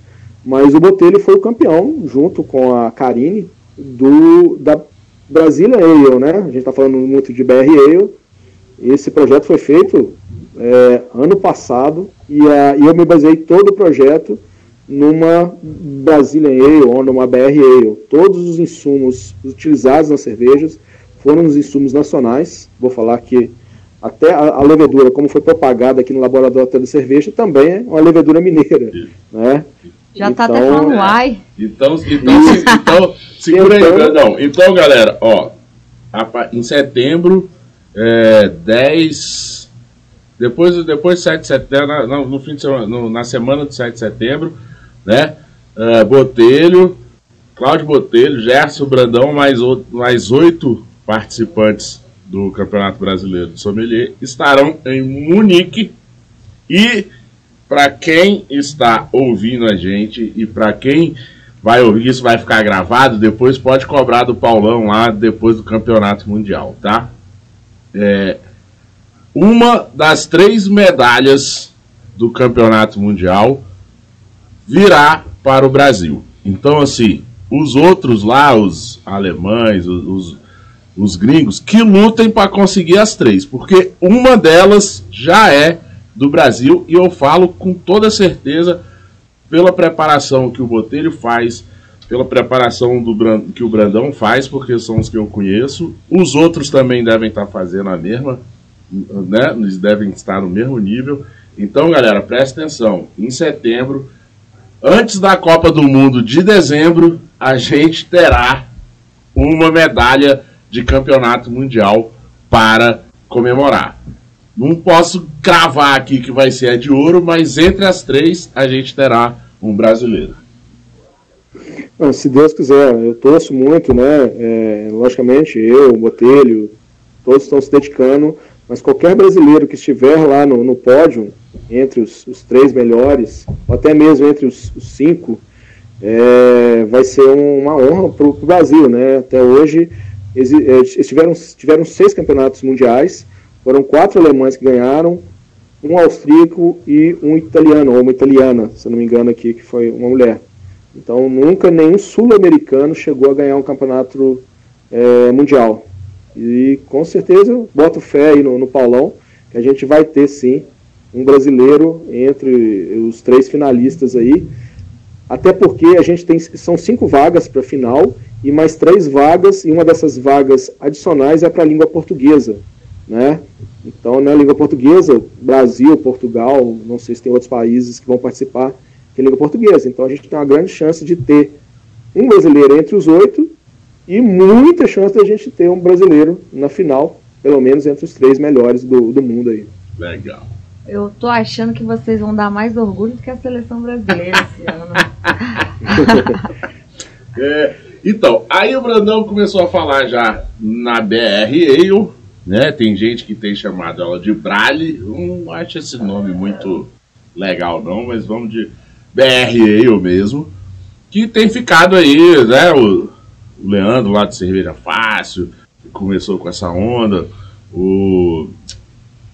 Mas o Botelho foi o campeão, junto com a Karine, do, da Brasília Ale, né? A gente está falando muito de BR Ale. Esse projeto foi feito é, ano passado e, a, e eu me baseei todo o projeto numa Brazilian Ale ou numa BR Ale. Todos os insumos utilizados nas cervejas foram os insumos nacionais. Vou falar que até a, a levedura, como foi propagada aqui no laboratório da cerveja, também é uma levedura mineira. Né? Já está então, até falando é. uai. Então, então, então, segura então, aí, não. Então, galera, ó, em setembro, é, 10. Depois, depois 7 de setembro, no, no fim de semana, no, na semana de 7 de setembro, né? Uh, Botelho, Cláudio Botelho, Gerson Brandão, mais, mais oito participantes do Campeonato Brasileiro de Sommelier estarão em Munique. E para quem está ouvindo a gente e para quem vai ouvir isso, vai ficar gravado, depois pode cobrar do Paulão lá depois do Campeonato Mundial, tá? É, uma das três medalhas do Campeonato Mundial virá para o Brasil. Então, assim, os outros lá, os alemães, os, os, os gringos, que lutem para conseguir as três, porque uma delas já é do Brasil e eu falo com toda certeza pela preparação que o Botelho faz, pela preparação do que o Brandão faz, porque são os que eu conheço. Os outros também devem estar fazendo a mesma, né? Eles devem estar no mesmo nível. Então, galera, presta atenção. Em setembro Antes da Copa do Mundo de dezembro, a gente terá uma medalha de campeonato mundial para comemorar. Não posso cravar aqui que vai ser a de ouro, mas entre as três a gente terá um brasileiro. se Deus quiser, eu torço muito, né? É, logicamente, eu, o Botelho, todos estão se dedicando, mas qualquer brasileiro que estiver lá no, no pódio, entre os, os três melhores, ou até mesmo entre os, os cinco, é, vai ser uma honra para o Brasil. Né? Até hoje, eles, eles tiveram, tiveram seis campeonatos mundiais, foram quatro alemães que ganharam, um austríaco e um italiano, ou uma italiana, se não me engano aqui, que foi uma mulher. Então, nunca nenhum sul-americano chegou a ganhar um campeonato é, mundial. E com certeza, boto fé aí no, no Paulão, que a gente vai ter sim um brasileiro entre os três finalistas aí. Até porque a gente tem são cinco vagas para a final e mais três vagas, e uma dessas vagas adicionais é para a língua portuguesa. Né? Então, na língua portuguesa, Brasil, Portugal, não sei se tem outros países que vão participar, que é língua portuguesa. Então, a gente tem uma grande chance de ter um brasileiro entre os oito e muita chance a gente ter um brasileiro na final, pelo menos entre os três melhores do, do mundo aí. Legal. Eu tô achando que vocês vão dar mais orgulho do que a seleção brasileira esse ano. é, então, aí o Brandão começou a falar já na BR Ale, né? Tem gente que tem chamado ela de Brale. Não acho esse nome muito legal, não, mas vamos de BR Ale mesmo. Que tem ficado aí, né? O, Leandro lá de Cerveja Fácil, começou com essa onda. O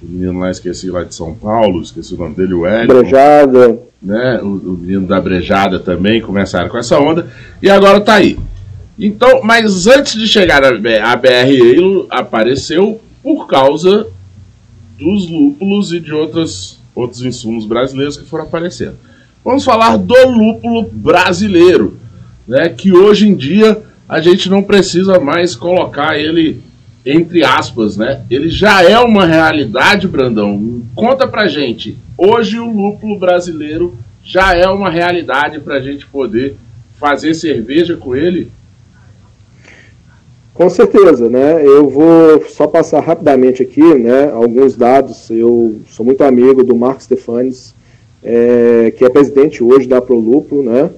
o menino lá, esqueci lá de São Paulo, esqueci o nome dele, o Hélio. Brejada. Né? O, o, menino da Brejada também começaram com essa onda. E agora tá aí. Então, mas antes de chegar a, a BR apareceu por causa dos lúpulos e de outros, outros insumos brasileiros que foram aparecendo. Vamos falar do lúpulo brasileiro, né? Que hoje em dia a gente não precisa mais colocar ele entre aspas, né? Ele já é uma realidade, Brandão. Conta pra gente. Hoje o lúpulo brasileiro já é uma realidade pra gente poder fazer cerveja com ele? Com certeza, né? Eu vou só passar rapidamente aqui, né? Alguns dados. Eu sou muito amigo do Marcos Stefanes, é, que é presidente hoje da Proluplo, né?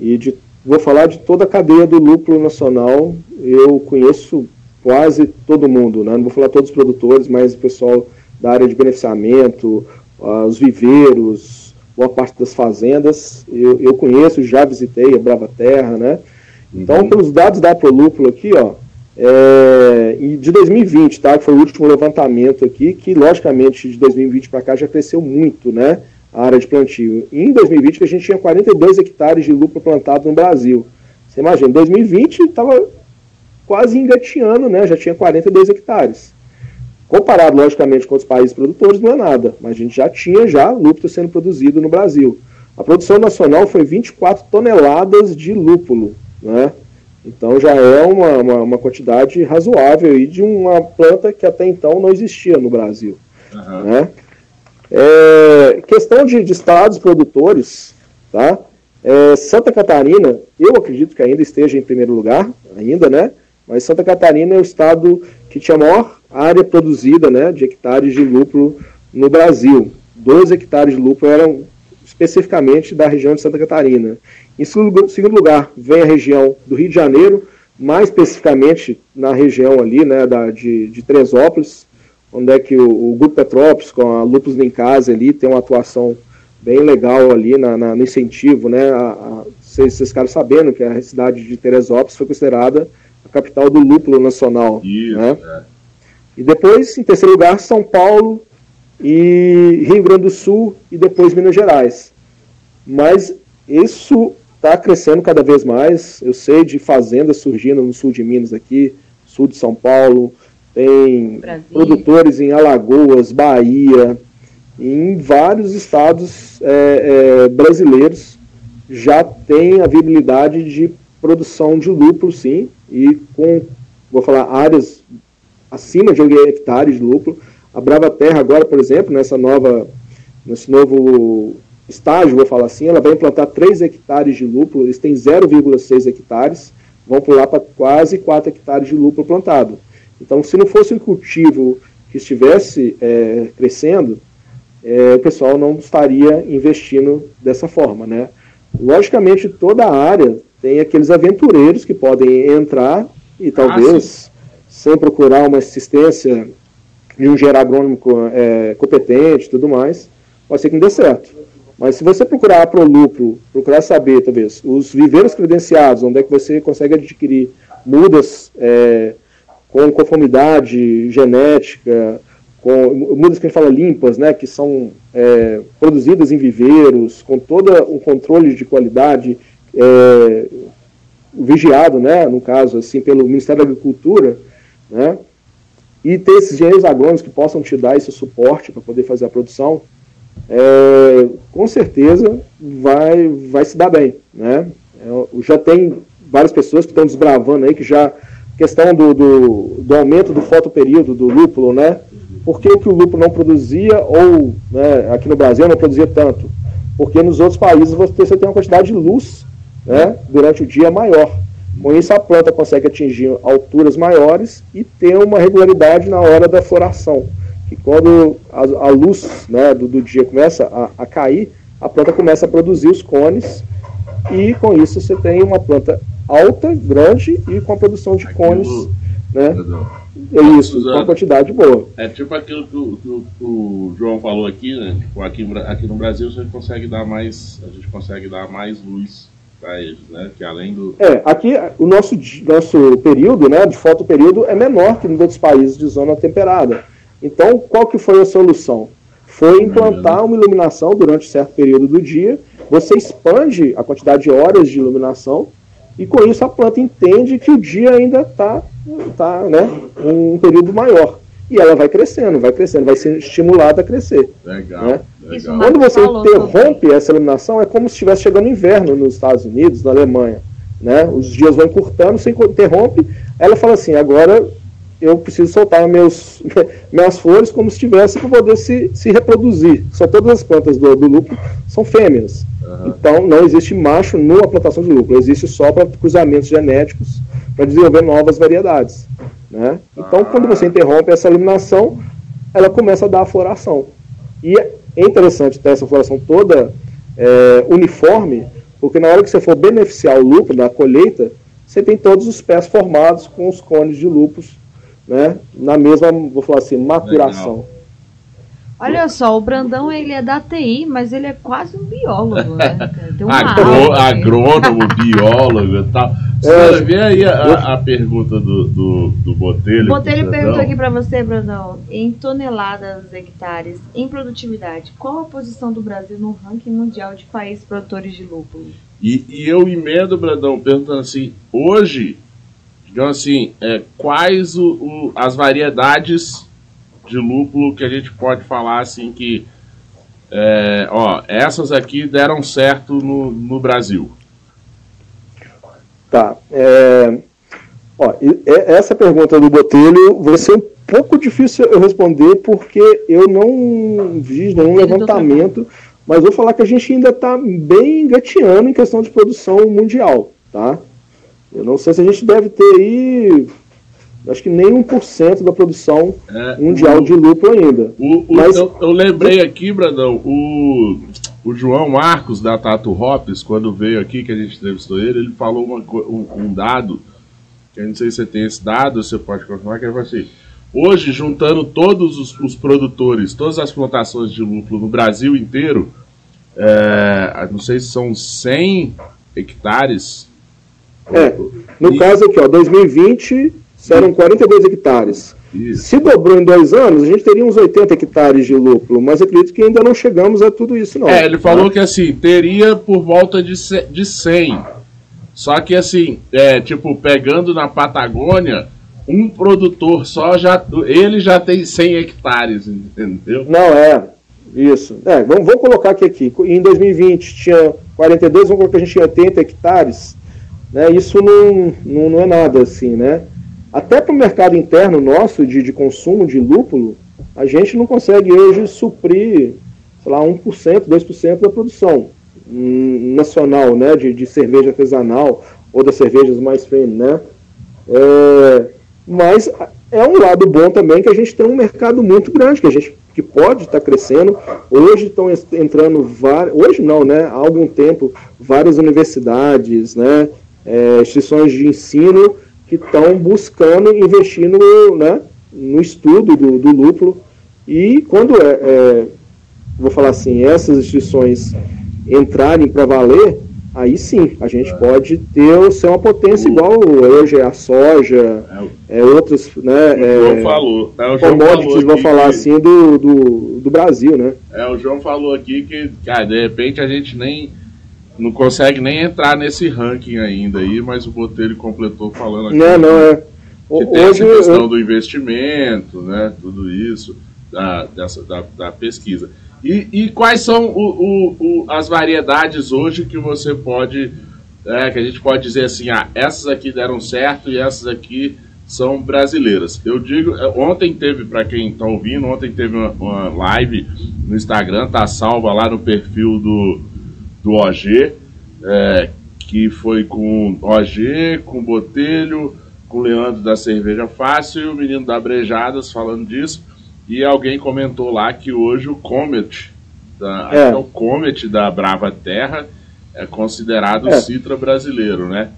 E de, vou falar de toda a cadeia do lúpulo nacional. Eu conheço quase todo mundo, né? Não vou falar todos os produtores, mas o pessoal da área de beneficiamento, uh, os viveiros, boa parte das fazendas. Eu, eu conheço, já visitei a Brava Terra, né? Então, uhum. pelos dados da Prolúpulo aqui, ó, é, e de 2020, tá, que foi o último levantamento aqui, que logicamente de 2020 para cá já cresceu muito, né, a área de plantio. E em 2020 a gente tinha 42 hectares de lúpulo plantado no Brasil. Você imagina, em 2020 estava quase engateando, né, já tinha 42 hectares. Comparado, logicamente, com outros países produtores, não é nada, mas a gente já tinha já lúpulo sendo produzido no Brasil. A produção nacional foi 24 toneladas de lúpulo, né? Então já é uma, uma, uma, quantidade razoável e de uma planta que até então não existia no Brasil. Uhum. Né? É, questão de, de, estados produtores, tá? É, Santa Catarina, eu acredito que ainda esteja em primeiro lugar, ainda, né? Mas Santa Catarina é o estado que tinha a maior área produzida, né, de hectares de lúpulo no Brasil. 12 hectares de lúpulo eram especificamente da região de Santa Catarina. Em segundo lugar, vem a região do Rio de Janeiro, mais especificamente na região ali, né, da, de, de onde é que o, o Grupo Petrópolis, com a Lupus em Casa ali, tem uma atuação bem legal ali na, na, no incentivo, né, a, a, vocês ficaram sabendo que a cidade de Teresópolis foi considerada a capital do lúpulo nacional. Isso, né? É. E depois, em terceiro lugar, São Paulo e Rio Grande do Sul e depois Minas Gerais. Mas isso está crescendo cada vez mais. Eu sei de fazendas surgindo no sul de Minas aqui, sul de São Paulo, tem Brasil. produtores em Alagoas, Bahia, em vários estados é, é, brasileiros já tem a viabilidade de produção de lúpulo, sim, e com, vou falar, áreas acima de hectares de lúpulo. A Brava Terra agora, por exemplo, nessa nova, nesse novo estágio, vou falar assim, ela vai implantar 3 hectares de lúpulo, eles têm 0,6 hectares, vão pular para quase 4 hectares de lúpulo plantado. Então, se não fosse um cultivo que estivesse é, crescendo, é, o pessoal não estaria investindo dessa forma, né? Logicamente, toda a área tem aqueles aventureiros que podem entrar e talvez, ah, sem procurar uma assistência de um engenheiro agrônomo é, competente e tudo mais, pode ser que não dê certo. Mas se você procurar a Prolupro, procurar saber, talvez, os viveiros credenciados, onde é que você consegue adquirir mudas é, com conformidade genética, com mudas que a gente fala limpas, né, que são é, produzidas em viveiros, com todo o controle de qualidade, é, vigiado, né, no caso, assim, pelo Ministério da Agricultura, né, e ter esses engenheiros agrônomos que possam te dar esse suporte para poder fazer a produção, é, com certeza vai, vai se dar bem. Né? É, já tem várias pessoas que estão desbravando aí, que já. Questão do, do, do aumento do fotoperíodo do lúpulo, né? Por que, que o lúpulo não produzia, ou né, aqui no Brasil não produzia tanto? Porque nos outros países você tem uma quantidade de luz né, durante o dia maior. Com isso, a planta consegue atingir alturas maiores e ter uma regularidade na hora da floração que quando a, a luz né, do, do, dia começa a, a, cair, a planta começa a produzir os cones e com isso você tem uma planta alta, grande e com a produção de aquilo, cones, né? É isso, com uma quantidade boa. É tipo aquilo que o, que o João falou aqui, né? Tipo, aqui, aqui no Brasil você consegue dar mais, a gente consegue dar mais luz para eles, né? Que além do. É, aqui o nosso, nosso período, né, de fotoperíodo é menor que nos outros países de zona temperada. Então, qual que foi a solução? Foi implantar uma iluminação durante certo período do dia, você expande a quantidade de horas de iluminação, e com isso a planta entende que o dia ainda está tá, né, um período maior. E ela vai crescendo, vai crescendo, vai ser estimulada a crescer. Legal. Né? Legal. Quando você interrompe essa iluminação, é como se estivesse chegando inverno nos Estados Unidos, na Alemanha. Né? Os dias vão encurtando, você interrompe, ela fala assim, agora eu preciso soltar meus, minhas flores como se tivesse para poder se, se reproduzir. Só todas as plantas do, do lúpulo são fêmeas. Uhum. Então não existe macho numa plantação de lúpulo, existe só para cruzamentos genéticos para desenvolver novas variedades. Né? Então, ah. quando você interrompe essa eliminação, ela começa a dar a floração. E é interessante ter essa floração toda é, uniforme, porque na hora que você for beneficiar o lúpulo da colheita, você tem todos os pés formados com os cones de lúpus, né, na mesma, vou falar assim, maturação. Legal. Olha só, o Brandão ele é da TI, mas ele é quase um biólogo, né? Tem uma Agro, agrônomo, biólogo e tal. É, vê aí a, a, pergunta do, do, do Botelho. Botelho perguntou aqui para você, Brandão, em toneladas hectares, em produtividade, qual a posição do Brasil no ranking mundial de países produtores de lúpulo? E, e eu emendo, Brandão, perguntando assim, hoje, digamos assim, é, quais o, o, as variedades de lúpulo que a gente pode falar assim que é, ó, essas aqui deram certo no, no Brasil. Tá. É, ó, essa pergunta do Botelho vai ser um pouco difícil eu responder porque eu não vi nenhum levantamento, mas vou falar que a gente ainda está bem engateando em questão de produção mundial, tá? Eu não sei se a gente deve ter aí acho que nem 1% da produção é, mundial o, de lúpulo ainda. O, o, Mas, eu, eu, lembrei aqui, Brandão, o, o João Marcos da Tato Hops, quando veio aqui, que a gente entrevistou ele, ele falou uma, um, um, dado, que eu não sei se você tem esse dado, você pode confirmar, que ele falou assim, hoje, juntando todos os, os produtores, todas as plantações de lúpulo no Brasil inteiro, é, não sei se são 100 hectares. É, no e, caso aqui, ó, 2020 serão 42 hectares. Isso. Se dobrou em dois anos, a gente teria uns 80 hectares de lúpulo, mas acredito que ainda não chegamos a tudo isso, não. É, ele falou que assim, teria por volta de, de 100. Só que assim, é, tipo, pegando na Patagônia, um produtor só já. Ele já tem 100 hectares, entendeu? Não, é. Isso. É, vamos, vamos colocar aqui, aqui. Em 2020 tinha 42, vamos colocar que a gente tinha 80 hectares. Né? Isso não, não, não é nada assim, né? Até para o mercado interno nosso de, de consumo de lúpulo, a gente não consegue hoje suprir, sei lá, 1%, 2% da produção nacional, né, de, de cerveja artesanal ou das cervejas mais premium, né? É, mas é um lado bom também que a gente tem um mercado muito grande, que a gente que pode estar tá crescendo. Hoje estão entrando várias, hoje não, né? Há algum tempo, várias universidades, né? É, instituições de ensino que estão buscando investir no, né, no estudo do, do lúpulo. E quando é, é, vou falar assim, essas instituições entrarem para valer, aí sim, a gente é. pode ter ser uma potência igual hoje a soja, é, é outros, né? O João é, falou. É, o João commodities, vou falar assim, do, do, do, Brasil, né? É, o João falou aqui que, cara, de repente a gente nem não consegue nem entrar nesse ranking ainda aí, mas o Botelho completou falando aqui. Não, não, é. Que tem Hoje, essa questão eu... do investimento, né? Tudo isso, da, dessa, da, da pesquisa. E, e, quais são o, o, o, as variedades hoje que você pode, é, que a gente pode dizer assim, ah, essas aqui deram certo e essas aqui são brasileiras. Eu digo, é, ontem teve, para quem está ouvindo, ontem teve uma, uma live no Instagram, tá salva lá no perfil do do OG, é, que foi com OG, com Botelho, com Leandro da Cerveja Fácil e o menino da Brejadas falando disso. E alguém comentou lá que hoje o Comet, da, é. é o Comet da Brava Terra, é considerado é. Citra brasileiro, né?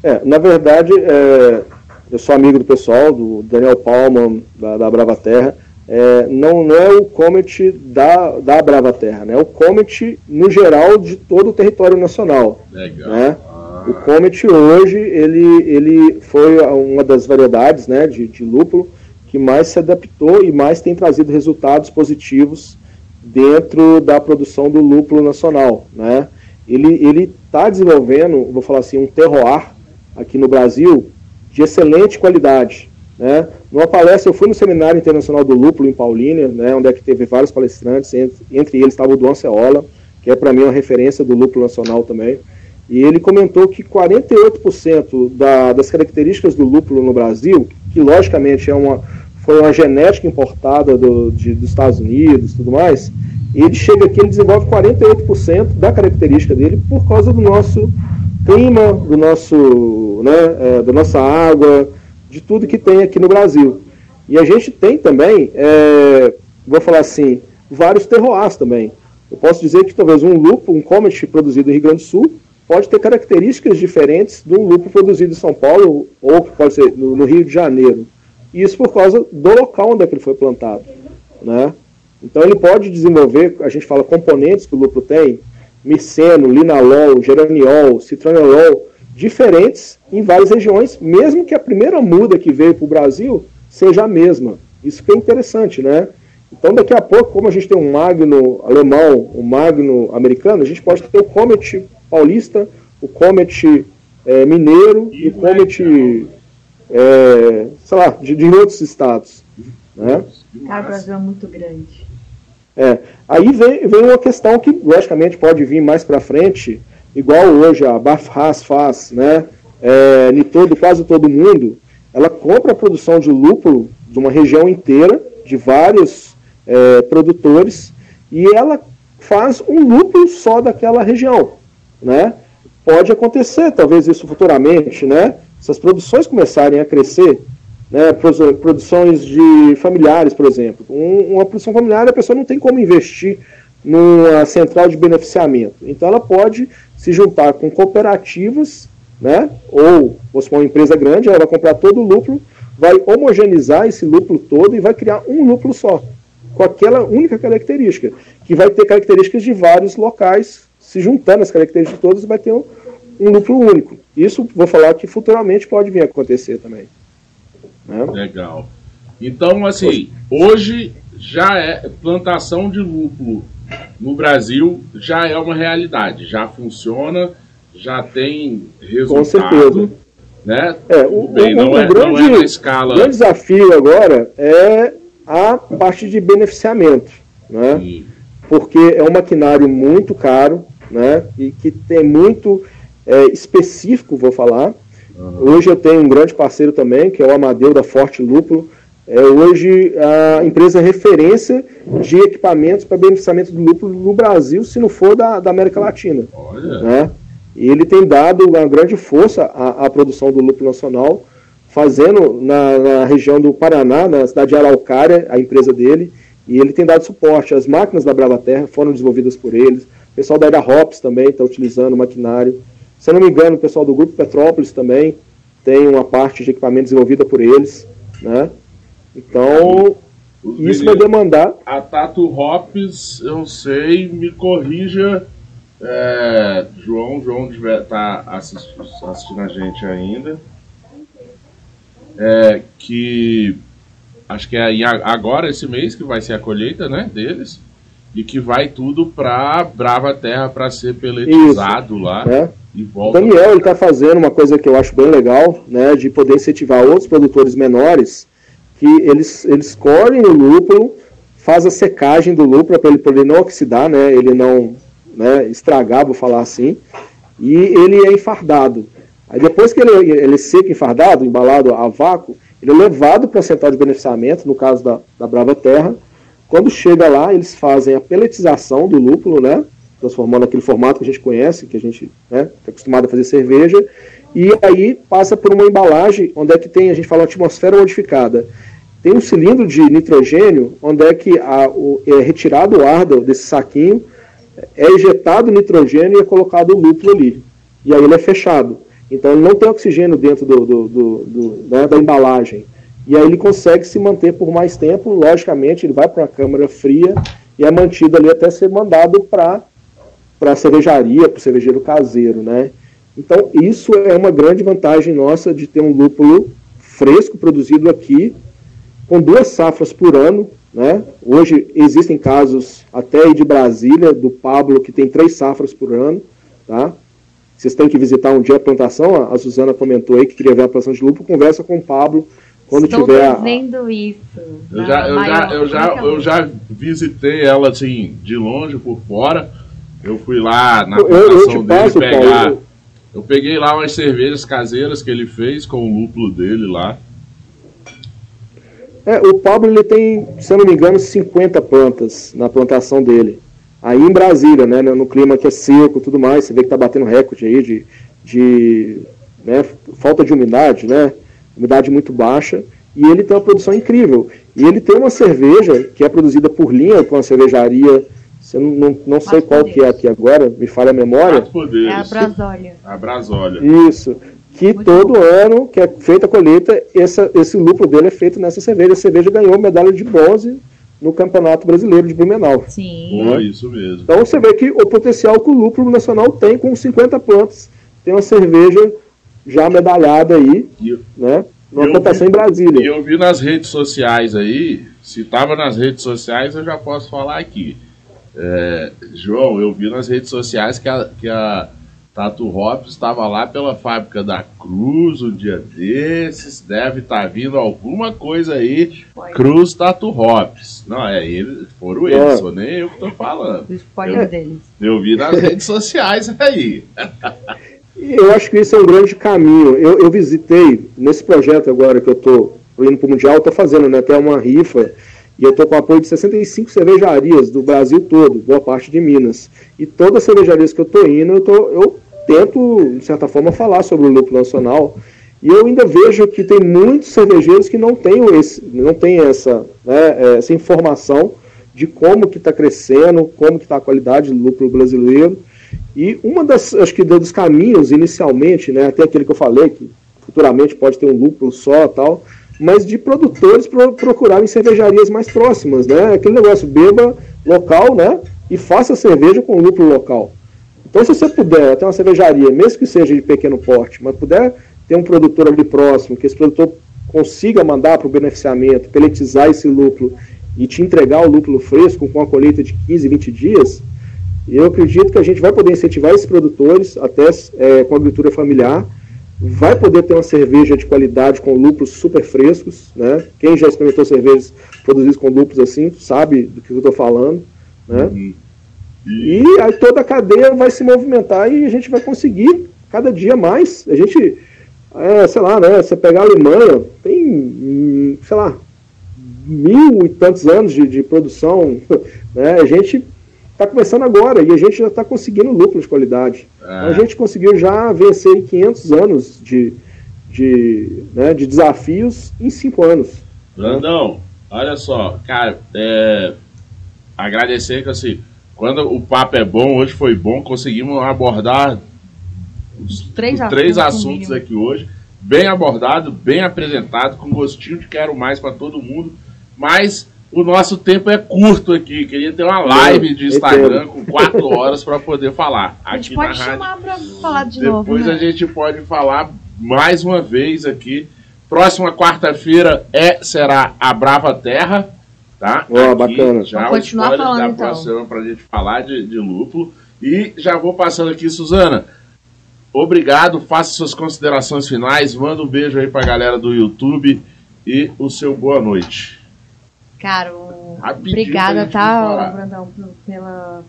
É, na verdade, é, eu sou amigo do pessoal, do Daniel Palma, da, da Brava Terra é, não, não é o Comet da, da Brava Terra, né? é o Comet no geral de todo o território nacional. Legal. Né? Ah. O Comet hoje ele, ele foi uma das variedades né, de, de lúpulo que mais se adaptou e mais tem trazido resultados positivos dentro da produção do lúpulo nacional. Né? Ele está desenvolvendo, vou falar assim, um terroir aqui no Brasil de excelente qualidade. Né? Numa palestra, eu fui no Seminário Internacional do Lúpulo, em Paulínia, né, onde é que teve vários palestrantes, entre, entre eles estava o Duan Ceola, que é para mim uma referência do lúpulo nacional também, e ele comentou que 48% da, das características do lúpulo no Brasil, que logicamente é uma, foi uma genética importada do, de, dos Estados Unidos e tudo mais, ele chega aqui, ele desenvolve 48% da característica dele por causa do nosso clima, do nosso, né, é, da nossa água, de tudo que tem aqui no Brasil. E a gente tem também, é, vou falar assim, vários terroirs também. Eu posso dizer que talvez um lupo, um comet produzido no Rio Grande do Sul, pode ter características diferentes de um lupo produzido em São Paulo ou que pode ser no, no Rio de Janeiro. Isso por causa do local onde é ele foi plantado. Né? Então ele pode desenvolver, a gente fala componentes que o lúpulo tem, miceno, linalol, geraniol, citranolol, diferentes em várias regiões, mesmo que a primeira muda que veio para o Brasil seja a mesma. Isso que é interessante, né? Então, daqui a pouco, como a gente tem um magno alemão, um magno americano, a gente pode ter o Comet paulista, o Comet é, mineiro e, o Comet, é, sei lá, de, de outros estados. Né? Cara, o Brasil é muito grande. É, aí vem, vem uma questão que, logicamente, pode vir mais para frente, igual hoje a Bafras faz, né? É, todo, quase todo mundo, ela compra a produção de lúpulo de uma região inteira, de vários é, produtores, e ela faz um lúpulo só daquela região, né? Pode acontecer, talvez isso futuramente, né? Se as produções começarem a crescer, né, produções de familiares, por exemplo. Um, uma produção familiar, a pessoa não tem como investir numa central de beneficiamento. Então ela pode se juntar com cooperativas, né, ou se for uma empresa grande, ela vai comprar todo o lucro, vai homogeneizar esse lucro todo e vai criar um lucro só, com aquela única característica, que vai ter características de vários locais, se juntando as características todas, vai ter um, um lucro único. Isso vou falar que futuramente pode vir a acontecer também. Né? Legal. Então, assim, hoje já é plantação de lúpulo no Brasil já é uma realidade, já funciona, já tem resultado. Com certeza. Né? É, o, Bem, não, é, grande, não é na escala. O grande desafio agora é a parte de beneficiamento, né? Sim. Porque é um maquinário muito caro, né? E que tem muito é, específico, vou falar, Uhum. Hoje eu tenho um grande parceiro também, que é o Amadeu da Forte Lúpulo. É hoje a empresa referência de equipamentos para beneficiamento do lúpulo no Brasil, se não for da, da América Latina. Olha. Né? E ele tem dado uma grande força à, à produção do lúpulo nacional, fazendo na, na, região do Paraná, na cidade de Araucária, a empresa dele, e ele tem dado suporte. As máquinas da Brava Terra foram desenvolvidas por eles. O pessoal da Ida Hops também está utilizando o maquinário. Se eu não me engano, o pessoal do Grupo Petrópolis também tem uma parte de equipamento desenvolvida por eles, né? Então, Os isso vai demandar... A Tato Hops, eu sei, me corrija, é, João, João está assistindo, assistindo a gente ainda, é, que acho que é agora, esse mês, que vai ser a colheita né, deles, e que vai tudo para Brava Terra para ser peletizado Isso, lá. É. O Daniel ele está fazendo uma coisa que eu acho bem legal, né, de poder incentivar outros produtores menores que eles, eles colhem o lúpulo, faz a secagem do lúpulo para ele poder não oxidar, né, ele não né, estragar, vou falar assim, e ele é enfardado. Aí depois que ele, ele é seca enfardado, embalado a vácuo, ele é levado para a central de beneficiamento, no caso da, da Brava Terra. Quando chega lá, eles fazem a peletização do lúpulo, né? transformando aquele formato que a gente conhece, que a gente está né, tá acostumado a fazer cerveja, e aí passa por uma embalagem onde é que tem, a gente fala, atmosfera modificada. Tem um cilindro de nitrogênio onde é que a, o, é retirado o ar desse saquinho, é injetado nitrogênio e é colocado o lúpulo ali. E aí ele é fechado. Então ele não tem oxigênio dentro do, do, do, né, da embalagem. E aí ele consegue se manter por mais tempo, logicamente, ele vai para uma câmara fria e é mantido ali até ser mandado para para a cervejaria, para o cervejeiro caseiro, né? Então, isso é uma grande vantagem nossa de ter um lúpulo fresco produzido aqui, com duas safras por ano, né? Hoje existem casos até de Brasília, do Pablo, que tem três safras por ano, tá? Vocês têm que visitar um dia a plantação, a Suzana comentou aí que queria ver a plantação de lúpulo, conversa com o Pablo quando Estou tiver vendo isso. Eu já, eu, já, eu, já, eu já visitei ela assim, de longe, por fora, eu fui lá na plantação dele passo, pegar. Paulo. Eu peguei lá umas cervejas caseiras que ele fez com o lúpulo dele lá. É, o Pablo ele tem, se eu não me engano, 50 plantas na plantação dele. Aí em Brasília, né, no clima que é seco tudo mais, você vê que está batendo recorde aí de, de né, falta de umidade, né, umidade muito baixa, e ele tem uma produção incrível. E ele tem uma cerveja que é produzida por linha, com uma cervejaria, eu não, não, não sei qual que é aqui agora, me falha a memória. É a Brasólia. A Brasólia. Isso que Muito todo bom. ano que é feita a colheita, essa, esse lúpulo dele é feito nessa cerveja. A cerveja ganhou medalha de bronze no Campeonato Brasileiro de Blumenau. Sim. Pô, isso mesmo. Então você vê que o potencial que o lúpulo nacional tem com 50 plantas. Tem uma cerveja já medalhada aí, e, né? Numa plantação em Brasília. E eu vi nas redes sociais aí, se estava nas redes sociais, eu já posso falar aqui. É, João, eu vi nas redes sociais que a, que a Tatu Hops estava lá pela fábrica da Cruz um dia desses, deve estar tá vindo alguma coisa aí, Foi. Cruz Tatu Hops. Não, é eles, foram é. eles, sou nem eu que estou falando. O spoiler eu, deles. Eu vi nas redes sociais aí. eu acho que isso é um grande caminho. Eu, eu visitei, nesse projeto agora que eu estou indo para o Mundial, estou fazendo né, até uma rifa, e eu estou com apoio de 65 cervejarias do Brasil todo, boa parte de Minas. E todas as cervejarias que eu estou indo, eu, tô, eu tento, de certa forma, falar sobre o lúpulo nacional. E eu ainda vejo que tem muitos cervejeiros que não têm, esse, não têm essa, né, essa informação de como que está crescendo, como que está a qualidade do lúpulo brasileiro. E uma das, acho que dos caminhos inicialmente, né, até aquele que eu falei, que futuramente pode ter um lúpulo só tal, mas de produtores pro, procurarem cervejarias mais próximas, né? Aquele negócio, beba local, né? E faça cerveja com lúpulo local. Então, se você puder ter uma cervejaria, mesmo que seja de pequeno porte, mas puder ter um produtor ali próximo, que esse produtor consiga mandar para o beneficiamento, peletizar esse lúpulo e te entregar o lúpulo fresco com a colheita de 15, 20 dias, eu acredito que a gente vai poder incentivar esses produtores até é, com a agricultura familiar, vai poder ter uma cerveja de qualidade com lúpulos super frescos, né? Quem já experimentou cervejas produzidas com lúpulos assim sabe do que eu estou falando, né? Uhum. E aí toda a cadeia vai se movimentar e a gente vai conseguir cada dia mais. A gente, é, sei lá, né? Você pegar a Alemanha, tem, sei lá, mil e tantos anos de, de produção, né? A gente está começando agora e a gente já está conseguindo lucro de qualidade. Então, a gente conseguiu já vencer 500 anos de, de, né, de desafios em cinco anos. Brandão, né? olha só, cara, é, agradecer que assim quando o papo é bom, hoje foi bom, conseguimos abordar os três, os três assuntos aqui hoje. Bem abordado, bem apresentado, com gostinho de quero mais para todo mundo. Mas o nosso tempo é curto aqui. Queria ter uma live de Instagram com quatro horas para poder falar. A gente pode chamar para falar de Depois novo. Depois né? a gente pode falar mais uma vez aqui. Próxima quarta-feira é será a Brava Terra tá? Oh, bacana. Já Vamos continuar falando da então. próxima pra gente falar de, de lúpulo. E já vou passando aqui, Suzana. Obrigado, faça suas considerações finais, manda um beijo aí pra galera do YouTube e o seu boa noite. Cara, obrigada, tá, Brandão, pela,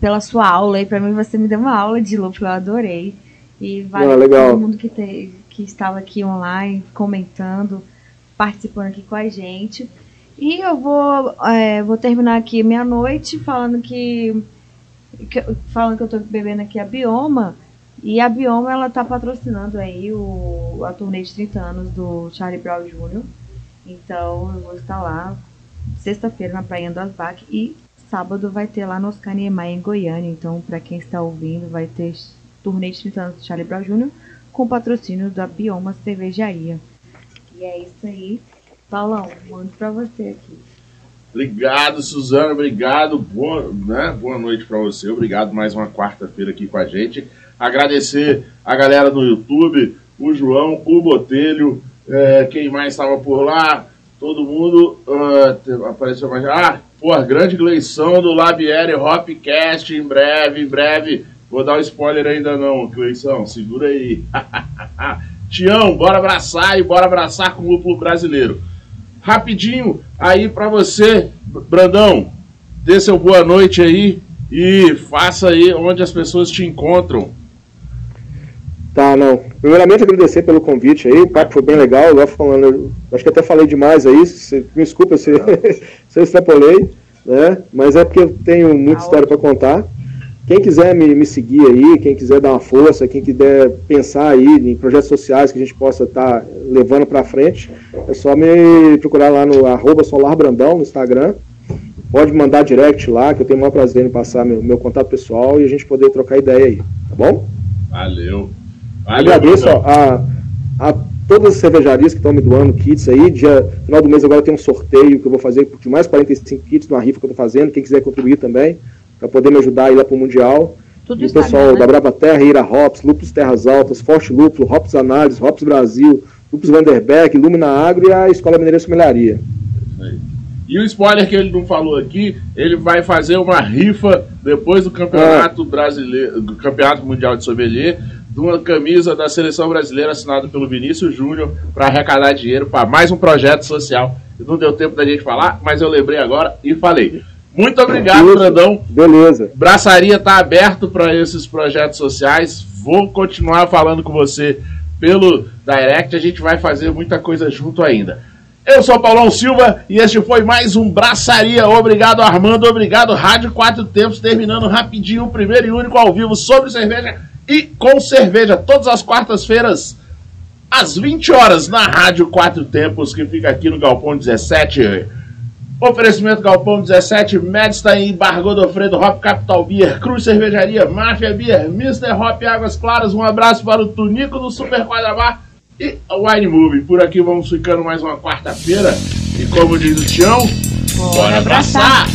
pela sua aula aí. Pra mim, você me deu uma aula de lúpulo, eu adorei. E valeu ah, todo mundo que, te, que estava aqui online, comentando, participando aqui com a gente. E eu vou, é, vou terminar aqui meia-noite falando que, que, falando que eu tô bebendo aqui a Bioma. E a Bioma ela tá patrocinando aí o, a turnê de 30 anos do Charlie Brown Jr. Então eu vou estar lá sexta-feira na Praia do Asbac e sábado vai ter lá no Oscar Niemeyer em Goiânia. Então, para quem está ouvindo, vai ter turnê de 30 anos do Charlie Brown Jr. com patrocínio da Bioma Cervejaria. E é isso aí. Paulão, mando para você aqui. Obrigado, Suzana. Obrigado. Boa, né? Boa noite para você. Obrigado mais uma quarta-feira aqui com a gente. Agradecer a galera do YouTube, o João, o Botelho, é, quem mais estava por lá, todo mundo uh, apareceu mais. Ah, pô, grande Gleição do Labieri Hopcast em breve, em breve. Vou dar um spoiler ainda não, Gleição, segura aí. Tião, bora abraçar e bora abraçar com o lúpulo brasileiro rapidinho aí para você, Brandão. Dê seu boa noite aí e faça aí onde as pessoas te encontram. Tá, não. Primeiramente agradecer pelo convite aí, o papo foi bem legal, igual falando, acho que até falei demais aí, se, me desculpa se, se eu extrapolei, né? Mas é porque eu tenho muita história para contar. Quem quiser me, me, seguir aí, quem quiser dar uma força, quem quiser pensar aí em projetos sociais que a gente possa estar tá levando para frente, é só me procurar lá no arroba solarbrandão no Instagram. Pode mandar direct lá, que eu tenho o maior prazer em passar meu, meu contato pessoal e a gente poder trocar ideia aí, tá bom? Valeu. Valeu Agradeço a, a todas as cervejarias que estão me doando kits aí. Dia, final do mês agora tem um sorteio que eu vou fazer de mais 45 kits de uma rifa que eu estou fazendo. Quem quiser contribuir também, para poder me ajudar a ir lá para o Mundial. Tudo e o pessoal né? da Brava Terra, Ira Hops, Lupus Terras Altas, Forte Lúpulo, Hops Análise, Hops Brasil, Lupus Vanderbeck, Lumina Agro e a Escola Mineira Sommeliaria. E o spoiler que ele não falou aqui, ele vai fazer uma rifa depois do Campeonato é. Brasileiro, do Campeonato Mundial de Sommelier de uma camisa da seleção brasileira assinada pelo Vinícius Júnior para arrecadar dinheiro para mais um projeto social. Não deu tempo da gente falar, mas eu lembrei agora e falei. Muito obrigado, Brandão. Beleza. Braçaria está aberto para esses projetos sociais. Vou continuar falando com você pelo Direct. A gente vai fazer muita coisa junto ainda. Eu sou Paulão Silva e este foi mais um Braçaria. Obrigado, Armando. Obrigado, Rádio Quatro Tempos. Terminando rapidinho o primeiro e único ao vivo sobre cerveja e com cerveja todas as quartas-feiras às 20 horas na Rádio Quatro Tempos, que fica aqui no Galpão 17. Oferecimento Galpão 17, Medstein, Bar Godofredo, Hop Capital Beer, Cruz Cervejaria, Máfia Beer, Mr. Hop Águas Claras. Um abraço para o Tunico do Super Quadrabar e a Wine Movie. Por aqui vamos ficando mais uma quarta-feira. E como diz o Tião, bora abraçar!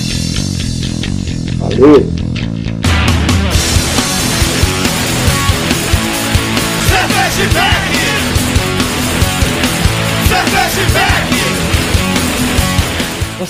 Valeu!